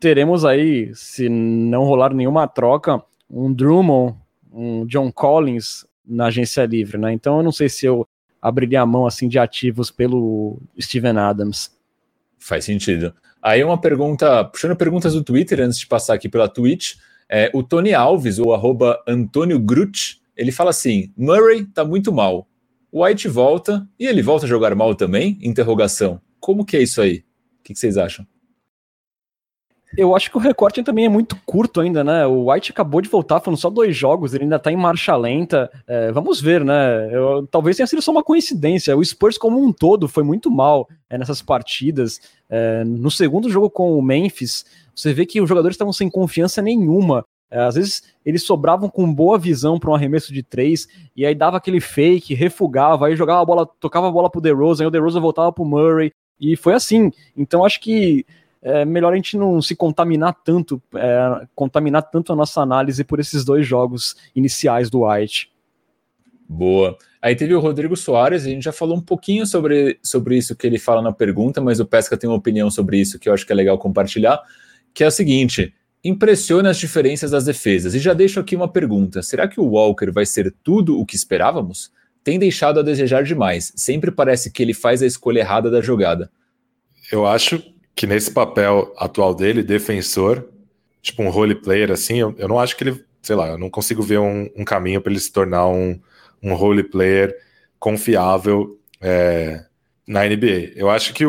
Speaker 1: teremos aí, se não rolar nenhuma troca, um Drummond, um John Collins na agência livre, né? Então eu não sei se eu abriria a mão assim de ativos pelo Steven Adams.
Speaker 2: Faz sentido. Aí uma pergunta, puxando perguntas do Twitter, antes de passar aqui pela Twitch, é, o Tony Alves, o arroba Antônio Grut, ele fala assim: Murray tá muito mal. White volta e ele volta a jogar mal também? Interrogação. Como que é isso aí? O que, que vocês acham?
Speaker 1: Eu acho que o recorte também é muito curto ainda, né? O White acabou de voltar, foram só dois jogos, ele ainda tá em marcha lenta. É, vamos ver, né? Eu, talvez tenha sido só uma coincidência. O Spurs, como um todo, foi muito mal é, nessas partidas. É, no segundo jogo com o Memphis, você vê que os jogadores estavam sem confiança nenhuma. É, às vezes eles sobravam com boa visão para um arremesso de três, e aí dava aquele fake, refugava, aí jogava a bola, tocava a bola pro DeRozan, aí o DeRozan voltava pro Murray, e foi assim. Então acho que é melhor a gente não se contaminar tanto, é, contaminar tanto a nossa análise por esses dois jogos iniciais do White.
Speaker 2: Boa. Aí teve o Rodrigo Soares, a gente já falou um pouquinho sobre, sobre isso que ele fala na pergunta, mas o Pesca tem uma opinião sobre isso que eu acho que é legal compartilhar, que é o seguinte: impressiona as diferenças das defesas. E já deixo aqui uma pergunta: será que o Walker vai ser tudo o que esperávamos? Tem deixado a desejar demais. Sempre parece que ele faz a escolha errada da jogada.
Speaker 3: Eu acho que nesse papel atual dele, defensor, tipo um role player assim, eu, eu não acho que ele, sei lá, eu não consigo ver um, um caminho para ele se tornar um, um role player confiável é, na NBA. Eu acho que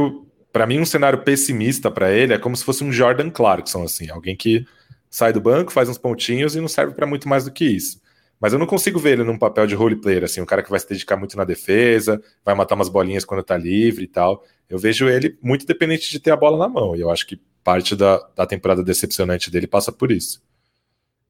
Speaker 3: para mim um cenário pessimista para ele é como se fosse um Jordan Clarkson assim, alguém que sai do banco, faz uns pontinhos e não serve para muito mais do que isso. Mas eu não consigo ver ele num papel de role player, assim, um cara que vai se dedicar muito na defesa, vai matar umas bolinhas quando tá livre e tal. Eu vejo ele muito dependente de ter a bola na mão, e eu acho que parte da, da temporada decepcionante dele passa por isso.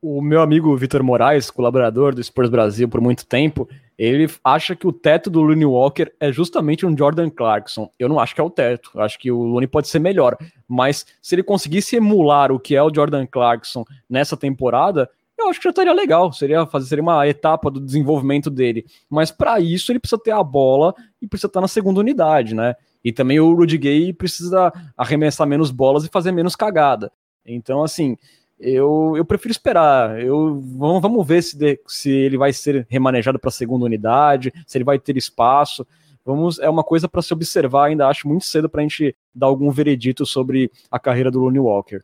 Speaker 1: O meu amigo Vitor Moraes, colaborador do Spurs Brasil por muito tempo, ele acha que o teto do Looney Walker é justamente um Jordan Clarkson. Eu não acho que é o teto, eu acho que o Looney pode ser melhor, mas se ele conseguisse emular o que é o Jordan Clarkson nessa temporada, eu acho que já estaria legal. Seria fazer seria uma etapa do desenvolvimento dele. Mas para isso ele precisa ter a bola e precisa estar na segunda unidade, né? E também o Rudy Gay precisa arremessar menos bolas e fazer menos cagada. Então, assim, eu, eu prefiro esperar. Eu, vamos, ver se, de, se ele vai ser remanejado para a segunda unidade, se ele vai ter espaço. Vamos, é uma coisa para se observar. Ainda acho muito cedo para a gente dar algum veredito sobre a carreira do Looney Walker.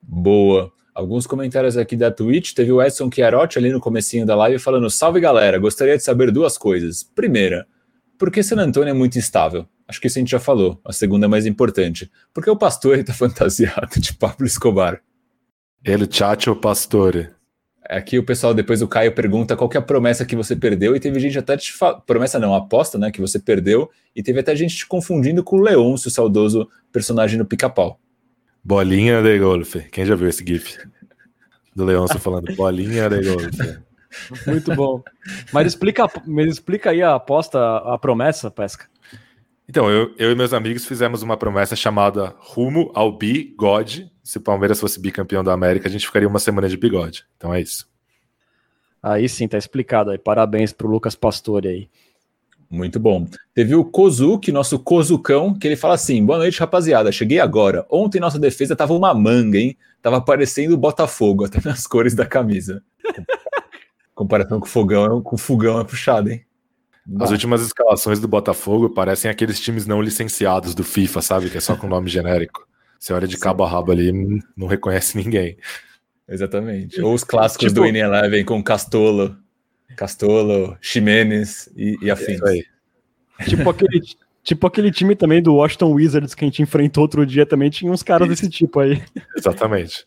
Speaker 2: Boa. Alguns comentários aqui da Twitch. Teve o Edson Chiarotti ali no comecinho da live falando: Salve galera, gostaria de saber duas coisas. Primeira, por que San Antônio é muito instável? Acho que isso a gente já falou. A segunda é mais importante. Porque o Pastore está *laughs* fantasiado de Pablo Escobar.
Speaker 3: Ele Chacho Pastore.
Speaker 2: Aqui o pessoal, depois o Caio pergunta qual que é a promessa que você perdeu, e teve gente até te fa... promessa não, aposta, né, que você perdeu, e teve até gente te confundindo com o Leôncio, o saudoso personagem no pica-pau.
Speaker 3: Bolinha de golfe. Quem já viu esse GIF? Do Leôncio falando bolinha de golfe.
Speaker 1: Muito bom. Mas explica, mas explica aí a aposta, a promessa, Pesca.
Speaker 3: Então, eu, eu e meus amigos fizemos uma promessa chamada Rumo ao Bigode. Se o Palmeiras fosse bicampeão da América, a gente ficaria uma semana de bigode. Então é isso.
Speaker 1: Aí sim, tá explicado aí. Parabéns pro Lucas Pastore aí.
Speaker 2: Muito bom. Teve o Kozuki, nosso Kozucão, que ele fala assim: boa noite, rapaziada. Cheguei agora. Ontem nossa defesa tava uma manga, hein? Tava parecendo o Botafogo, até nas cores da camisa. *laughs* Comparação com o fogão, com o fogão é puxado, hein?
Speaker 3: As últimas escalações do Botafogo parecem aqueles times não licenciados do FIFA, sabe? Que é só com nome *laughs* genérico. Você olha de cabo a rabo ali não reconhece ninguém.
Speaker 2: Exatamente. Ou os clássicos tipo... do In Eleven com Castolo. Castolo, Ximenes e, e afins.
Speaker 1: É *laughs* tipo aquele, tipo aquele time também do Washington Wizards que a gente enfrentou outro dia também, tinha uns caras Isso. desse tipo aí.
Speaker 3: Exatamente.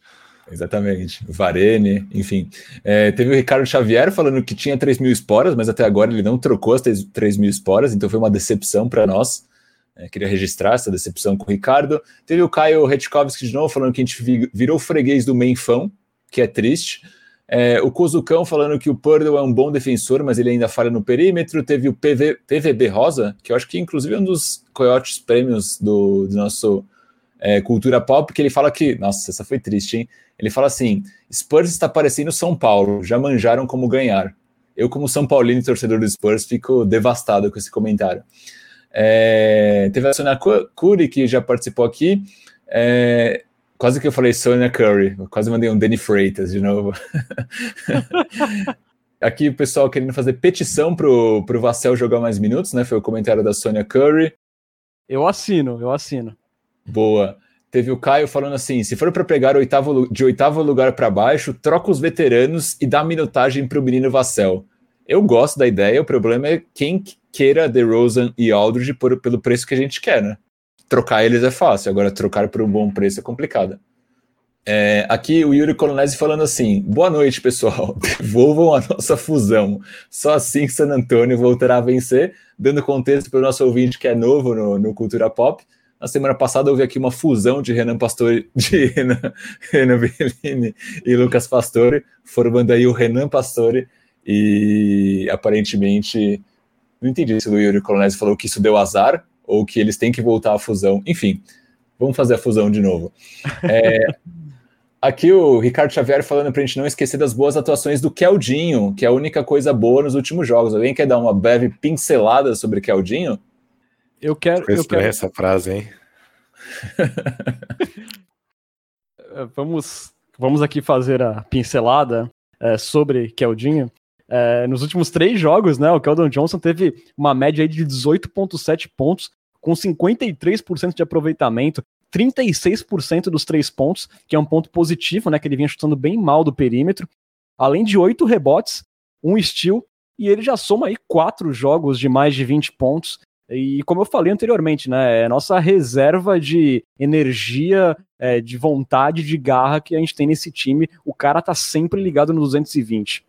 Speaker 2: Exatamente. Varene, enfim. É, teve o Ricardo Xavier falando que tinha 3 mil esporas, mas até agora ele não trocou as 3 mil esporas, então foi uma decepção para nós. É, queria registrar essa decepção com o Ricardo. Teve o Caio Retkovski de novo falando que a gente virou freguês do Menfão, que é triste. É, o Kozucão falando que o Purdle é um bom defensor, mas ele ainda falha no perímetro. Teve o PV, PVB Rosa, que eu acho que inclusive é um dos coiotes prêmios do, do nosso é, Cultura Pop, que ele fala que. Nossa, essa foi triste, hein? Ele fala assim: Spurs está parecendo São Paulo, já manjaram como ganhar. Eu, como São Paulino e torcedor do Spurs, fico devastado com esse comentário. É, teve a Sônia Curi, que já participou aqui. É, Quase que eu falei Sonia Curry, quase mandei um Danny Freitas de novo. *laughs* Aqui o pessoal querendo fazer petição pro, pro Vassell jogar mais minutos, né? Foi o comentário da Sonia Curry.
Speaker 1: Eu assino, eu assino.
Speaker 2: Boa. Teve o Caio falando assim: se for para pegar oitavo, de oitavo lugar para baixo, troca os veteranos e dá minutagem para o menino Vassell. Eu gosto da ideia, o problema é quem queira DeRozan e Aldridge por, pelo preço que a gente quer, né? Trocar eles é fácil, agora trocar por um bom preço é complicado. É, aqui o Yuri Colonese falando assim: boa noite, pessoal. *laughs* Devolvam a nossa fusão. Só assim que San Antônio voltará a vencer. Dando contexto para o nosso ouvinte que é novo no, no Cultura Pop. Na semana passada houve aqui uma fusão de Renan Pastore, de Renan, *laughs* Renan Bellini e Lucas Pastore, formando aí o Renan Pastore. E aparentemente, não entendi se o Yuri Colonese falou que isso deu azar ou que eles têm que voltar à fusão. Enfim, vamos fazer a fusão de novo. É, *laughs* Aqui o Ricardo Xavier falando para a gente não esquecer das boas atuações do Keldinho, que é a única coisa boa nos últimos jogos. Alguém quer dar uma breve pincelada sobre Keldinho?
Speaker 1: Eu quero. eu quero...
Speaker 3: essa frase, hein? *laughs*
Speaker 1: vamos, vamos aqui fazer a pincelada é, sobre Keldinho. É, nos últimos três jogos, né, o Keldon Johnson teve uma média de 18,7 pontos, com 53% de aproveitamento, 36% dos três pontos, que é um ponto positivo, né? Que ele vinha chutando bem mal do perímetro. Além de oito rebotes, um steal, e ele já soma aí quatro jogos de mais de 20 pontos. E como eu falei anteriormente, né? É nossa reserva de energia, é, de vontade, de garra que a gente tem nesse time. O cara tá sempre ligado no 220.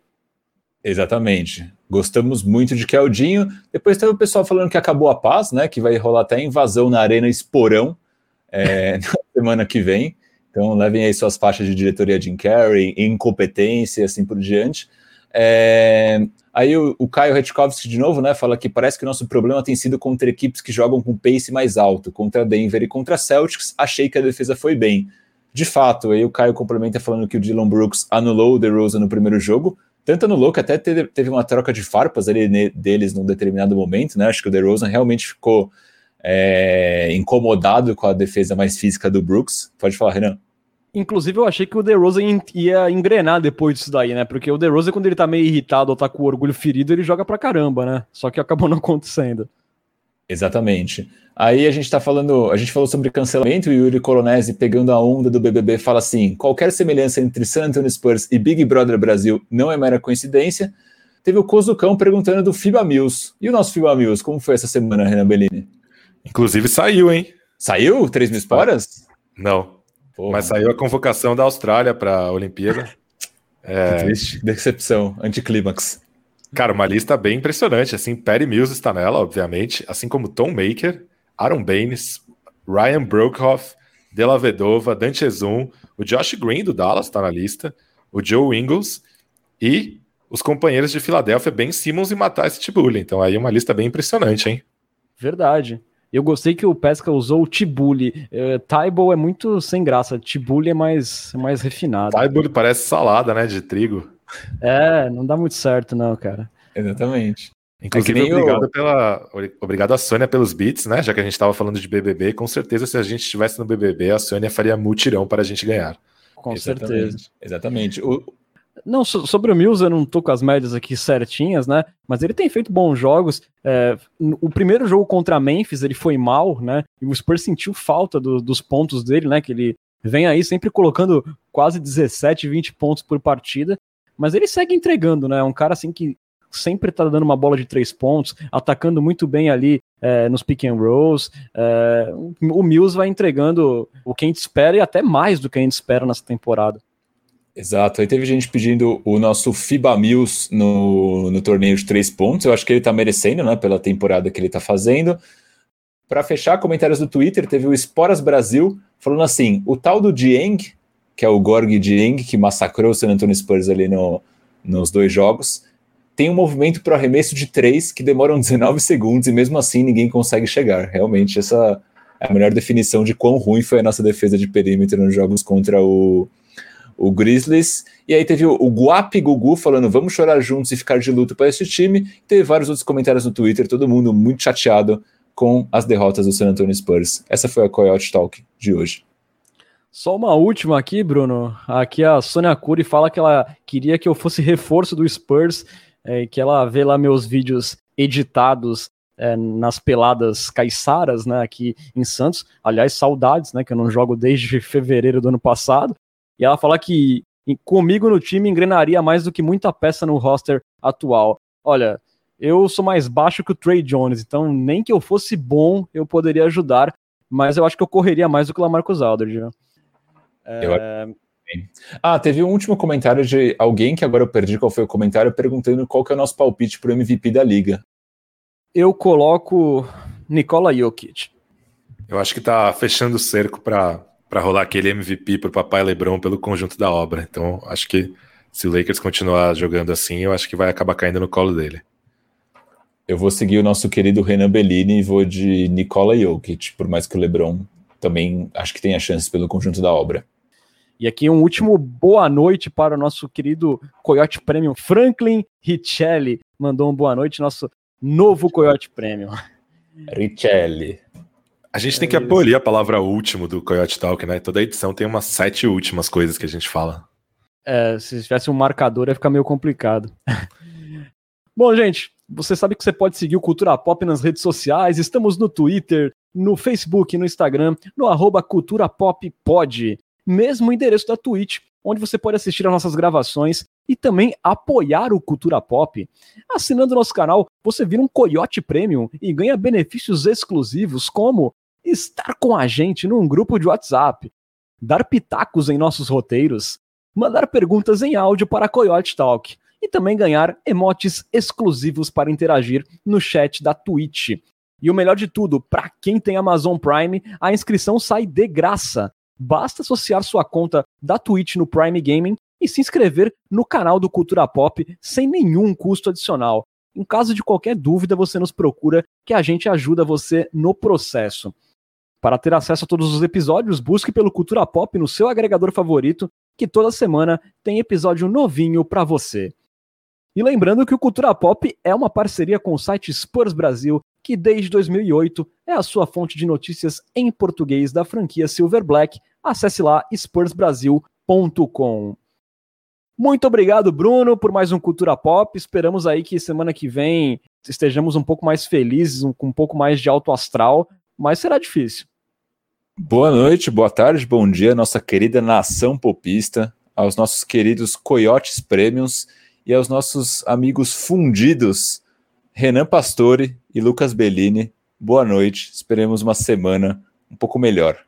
Speaker 2: Exatamente. Gostamos muito de Keldinho. Depois teve o pessoal falando que acabou a paz, né? Que vai rolar até invasão na Arena Esporão é, *laughs* na semana que vem. Então levem aí suas faixas de diretoria Jim Carrey, incompetência e assim por diante. É, aí o, o Caio Retkovski de novo, né, fala que parece que o nosso problema tem sido contra equipes que jogam com pace mais alto, contra Denver e contra Celtics, achei que a defesa foi bem. De fato, aí o Caio complementa falando que o Dylan Brooks anulou o DeRozan no primeiro jogo, tanto anulou que até teve, uma troca de farpas ali deles num determinado momento, né, acho que o DeRozan realmente ficou é, incomodado com a defesa mais física do Brooks. Pode falar, Renan.
Speaker 1: Inclusive, eu achei que o DeRozan ia engrenar depois disso daí, né? Porque o DeRozan, quando ele tá meio irritado ou tá com o orgulho ferido, ele joga pra caramba, né? Só que acabou *laughs* não acontecendo.
Speaker 2: Exatamente. Aí a gente tá falando, a gente falou sobre cancelamento e o Yuri Colonese pegando a onda do BBB fala assim: qualquer semelhança entre San Antonio Spurs e Big Brother Brasil não é mera coincidência. Teve o Cozucão perguntando do FIBA Mills. E o nosso FIBA Mills, como foi essa semana, Renan Bellini?
Speaker 3: Inclusive saiu, hein?
Speaker 2: Saiu? 3 mil esporas?
Speaker 3: Não. Porra. Mas saiu a convocação da Austrália para a Olimpíada. *laughs*
Speaker 2: É... triste, decepção, anticlímax.
Speaker 3: Cara, uma lista bem impressionante. Assim, Perry Mills está nela, obviamente, assim como Tom Maker, Aaron Baines, Ryan Broekhoff, Della Vedova, Dante Exum, o Josh Green do Dallas está na lista, o Joe Ingles e os companheiros de Filadélfia, Ben Simmons e Matai Tibuli. Então aí uma lista bem impressionante, hein?
Speaker 1: Verdade. Eu gostei que o Pesca usou o Tibuli. Uh, Tybal é muito sem graça. Tibuli é mais, mais refinado.
Speaker 3: Tybul parece salada, né? De trigo.
Speaker 1: É, não dá muito certo, não, cara.
Speaker 2: Exatamente.
Speaker 3: Inclusive, é obrigado, eu... pela, obrigado a Sônia pelos beats, né? Já que a gente estava falando de BBB, com certeza se a gente estivesse no BBB, a Sônia faria mutirão para a gente ganhar.
Speaker 1: Com Exatamente. certeza.
Speaker 2: Exatamente. O,
Speaker 1: não, sobre o Mills eu não tô com as médias aqui certinhas, né? Mas ele tem feito bons jogos. É, o primeiro jogo contra a Memphis ele foi mal, né? E o Spurs sentiu falta do, dos pontos dele, né? Que ele vem aí sempre colocando quase 17, 20 pontos por partida. Mas ele segue entregando, né? É um cara assim que sempre tá dando uma bola de três pontos, atacando muito bem ali é, nos pick and rolls. É, o Mills vai entregando o que a gente espera e até mais do que a gente espera nessa temporada.
Speaker 2: Exato. Aí teve gente pedindo o nosso FIBA Mills no, no torneio de três pontos. Eu acho que ele tá merecendo, né? Pela temporada que ele tá fazendo. Para fechar, comentários do Twitter, teve o Esporas Brasil falando assim: o tal do Dieng, que é o Gorg Dieng, que massacrou o San Antonio Spurs ali no, nos dois jogos, tem um movimento para arremesso de três que demoram 19 segundos e mesmo assim ninguém consegue chegar. Realmente, essa é a melhor definição de quão ruim foi a nossa defesa de perímetro nos jogos contra o, o Grizzlies. E aí teve o, Guap Gugu falando: vamos chorar juntos e ficar de luto para esse time. Teve vários outros comentários no Twitter, todo mundo muito chateado com as derrotas do San Antonio Spurs. Essa foi a Coyote Talk de hoje.
Speaker 1: Só uma última aqui, Bruno. Aqui a Sônia Cury fala que ela queria que eu fosse reforço do Spurs, é, que ela vê lá meus vídeos editados é, nas peladas caiçaras, né, aqui em Santos. Aliás, saudades, né, que eu não jogo desde fevereiro do ano passado. E ela fala que comigo no time engrenaria mais do que muita peça no roster atual. Olha, eu sou mais baixo que o Trey Jones, então nem que eu fosse bom eu poderia ajudar, mas eu acho que eu correria mais do que o Lamarcus Aldridge. Né?
Speaker 2: É... Ah, teve um último comentário de alguém que agora eu perdi qual foi o comentário, perguntando qual que é o nosso palpite para o MVP da liga.
Speaker 1: Eu coloco Nikola Jokic.
Speaker 3: Eu acho que tá fechando o cerco para rolar aquele MVP pro papai LeBron pelo conjunto da obra. Então, acho que se o Lakers continuar jogando assim, eu acho que vai acabar caindo no colo dele.
Speaker 2: Eu vou seguir o nosso querido Renan Bellini e vou de Nikola Jokic, por mais que o LeBron também acho que tenha chances pelo conjunto da obra.
Speaker 1: E aqui um último boa noite para o nosso querido Coyote Premium Franklin Richelli. Mandou um boa noite, nosso novo Coyote Premium.
Speaker 2: Richelli.
Speaker 3: A gente tem que abolir a palavra último do Coyote Talk, né? Toda edição tem umas sete últimas coisas que a gente fala.
Speaker 1: É, se tivesse um marcador ia ficar meio complicado. *laughs* Bom, gente, você sabe que você pode seguir o Cultura Pop nas redes sociais. Estamos no Twitter, no Facebook, no Instagram, no arroba Cultura Pop Pod. Mesmo endereço da Twitch, onde você pode assistir às nossas gravações e também apoiar o Cultura Pop. Assinando nosso canal, você vira um Coyote Premium e ganha benefícios exclusivos como estar com a gente num grupo de WhatsApp, dar pitacos em nossos roteiros, mandar perguntas em áudio para Coyote Talk e também ganhar emotes exclusivos para interagir no chat da Twitch. E o melhor de tudo, para quem tem Amazon Prime, a inscrição sai de graça. Basta associar sua conta da Twitch no Prime Gaming e se inscrever no canal do Cultura Pop sem nenhum custo adicional. Em caso de qualquer dúvida, você nos procura que a gente ajuda você no processo. Para ter acesso a todos os episódios, busque pelo Cultura Pop no seu agregador favorito, que toda semana tem episódio novinho para você. E lembrando que o Cultura Pop é uma parceria com o site Spurs Brasil, que desde 2008 é a sua fonte de notícias em português da franquia Silver Black. Acesse lá spursbrasil.com. Muito obrigado, Bruno, por mais um Cultura Pop. Esperamos aí que semana que vem estejamos um pouco mais felizes, com um pouco mais de alto astral, mas será difícil.
Speaker 2: Boa noite, boa tarde, bom dia, nossa querida nação popista, aos nossos queridos Coyotes Prêmios e aos nossos amigos fundidos Renan Pastore e Lucas Bellini. Boa noite, esperemos uma semana um pouco melhor.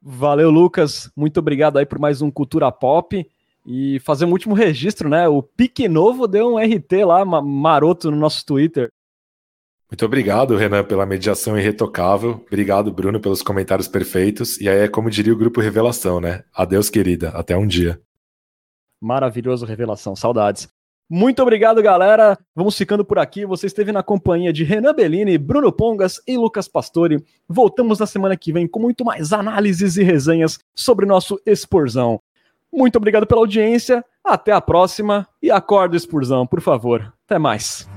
Speaker 1: Valeu, Lucas. Muito obrigado aí por mais um Cultura Pop. E fazer um último registro, né? O Pique Novo deu um RT lá, maroto no nosso Twitter.
Speaker 3: Muito obrigado, Renan, pela mediação irretocável. Obrigado, Bruno, pelos comentários perfeitos. E aí é como diria o grupo Revelação, né? Adeus, querida. Até um dia.
Speaker 1: Maravilhoso revelação, saudades. Muito obrigado, galera. Vamos ficando por aqui. Você esteve na companhia de Renan Bellini, Bruno Pongas e Lucas Pastore. Voltamos na semana que vem com muito mais análises e resenhas sobre nosso Exporzão. Muito obrigado pela audiência. Até a próxima e acorda, Exporzão, por favor. Até mais.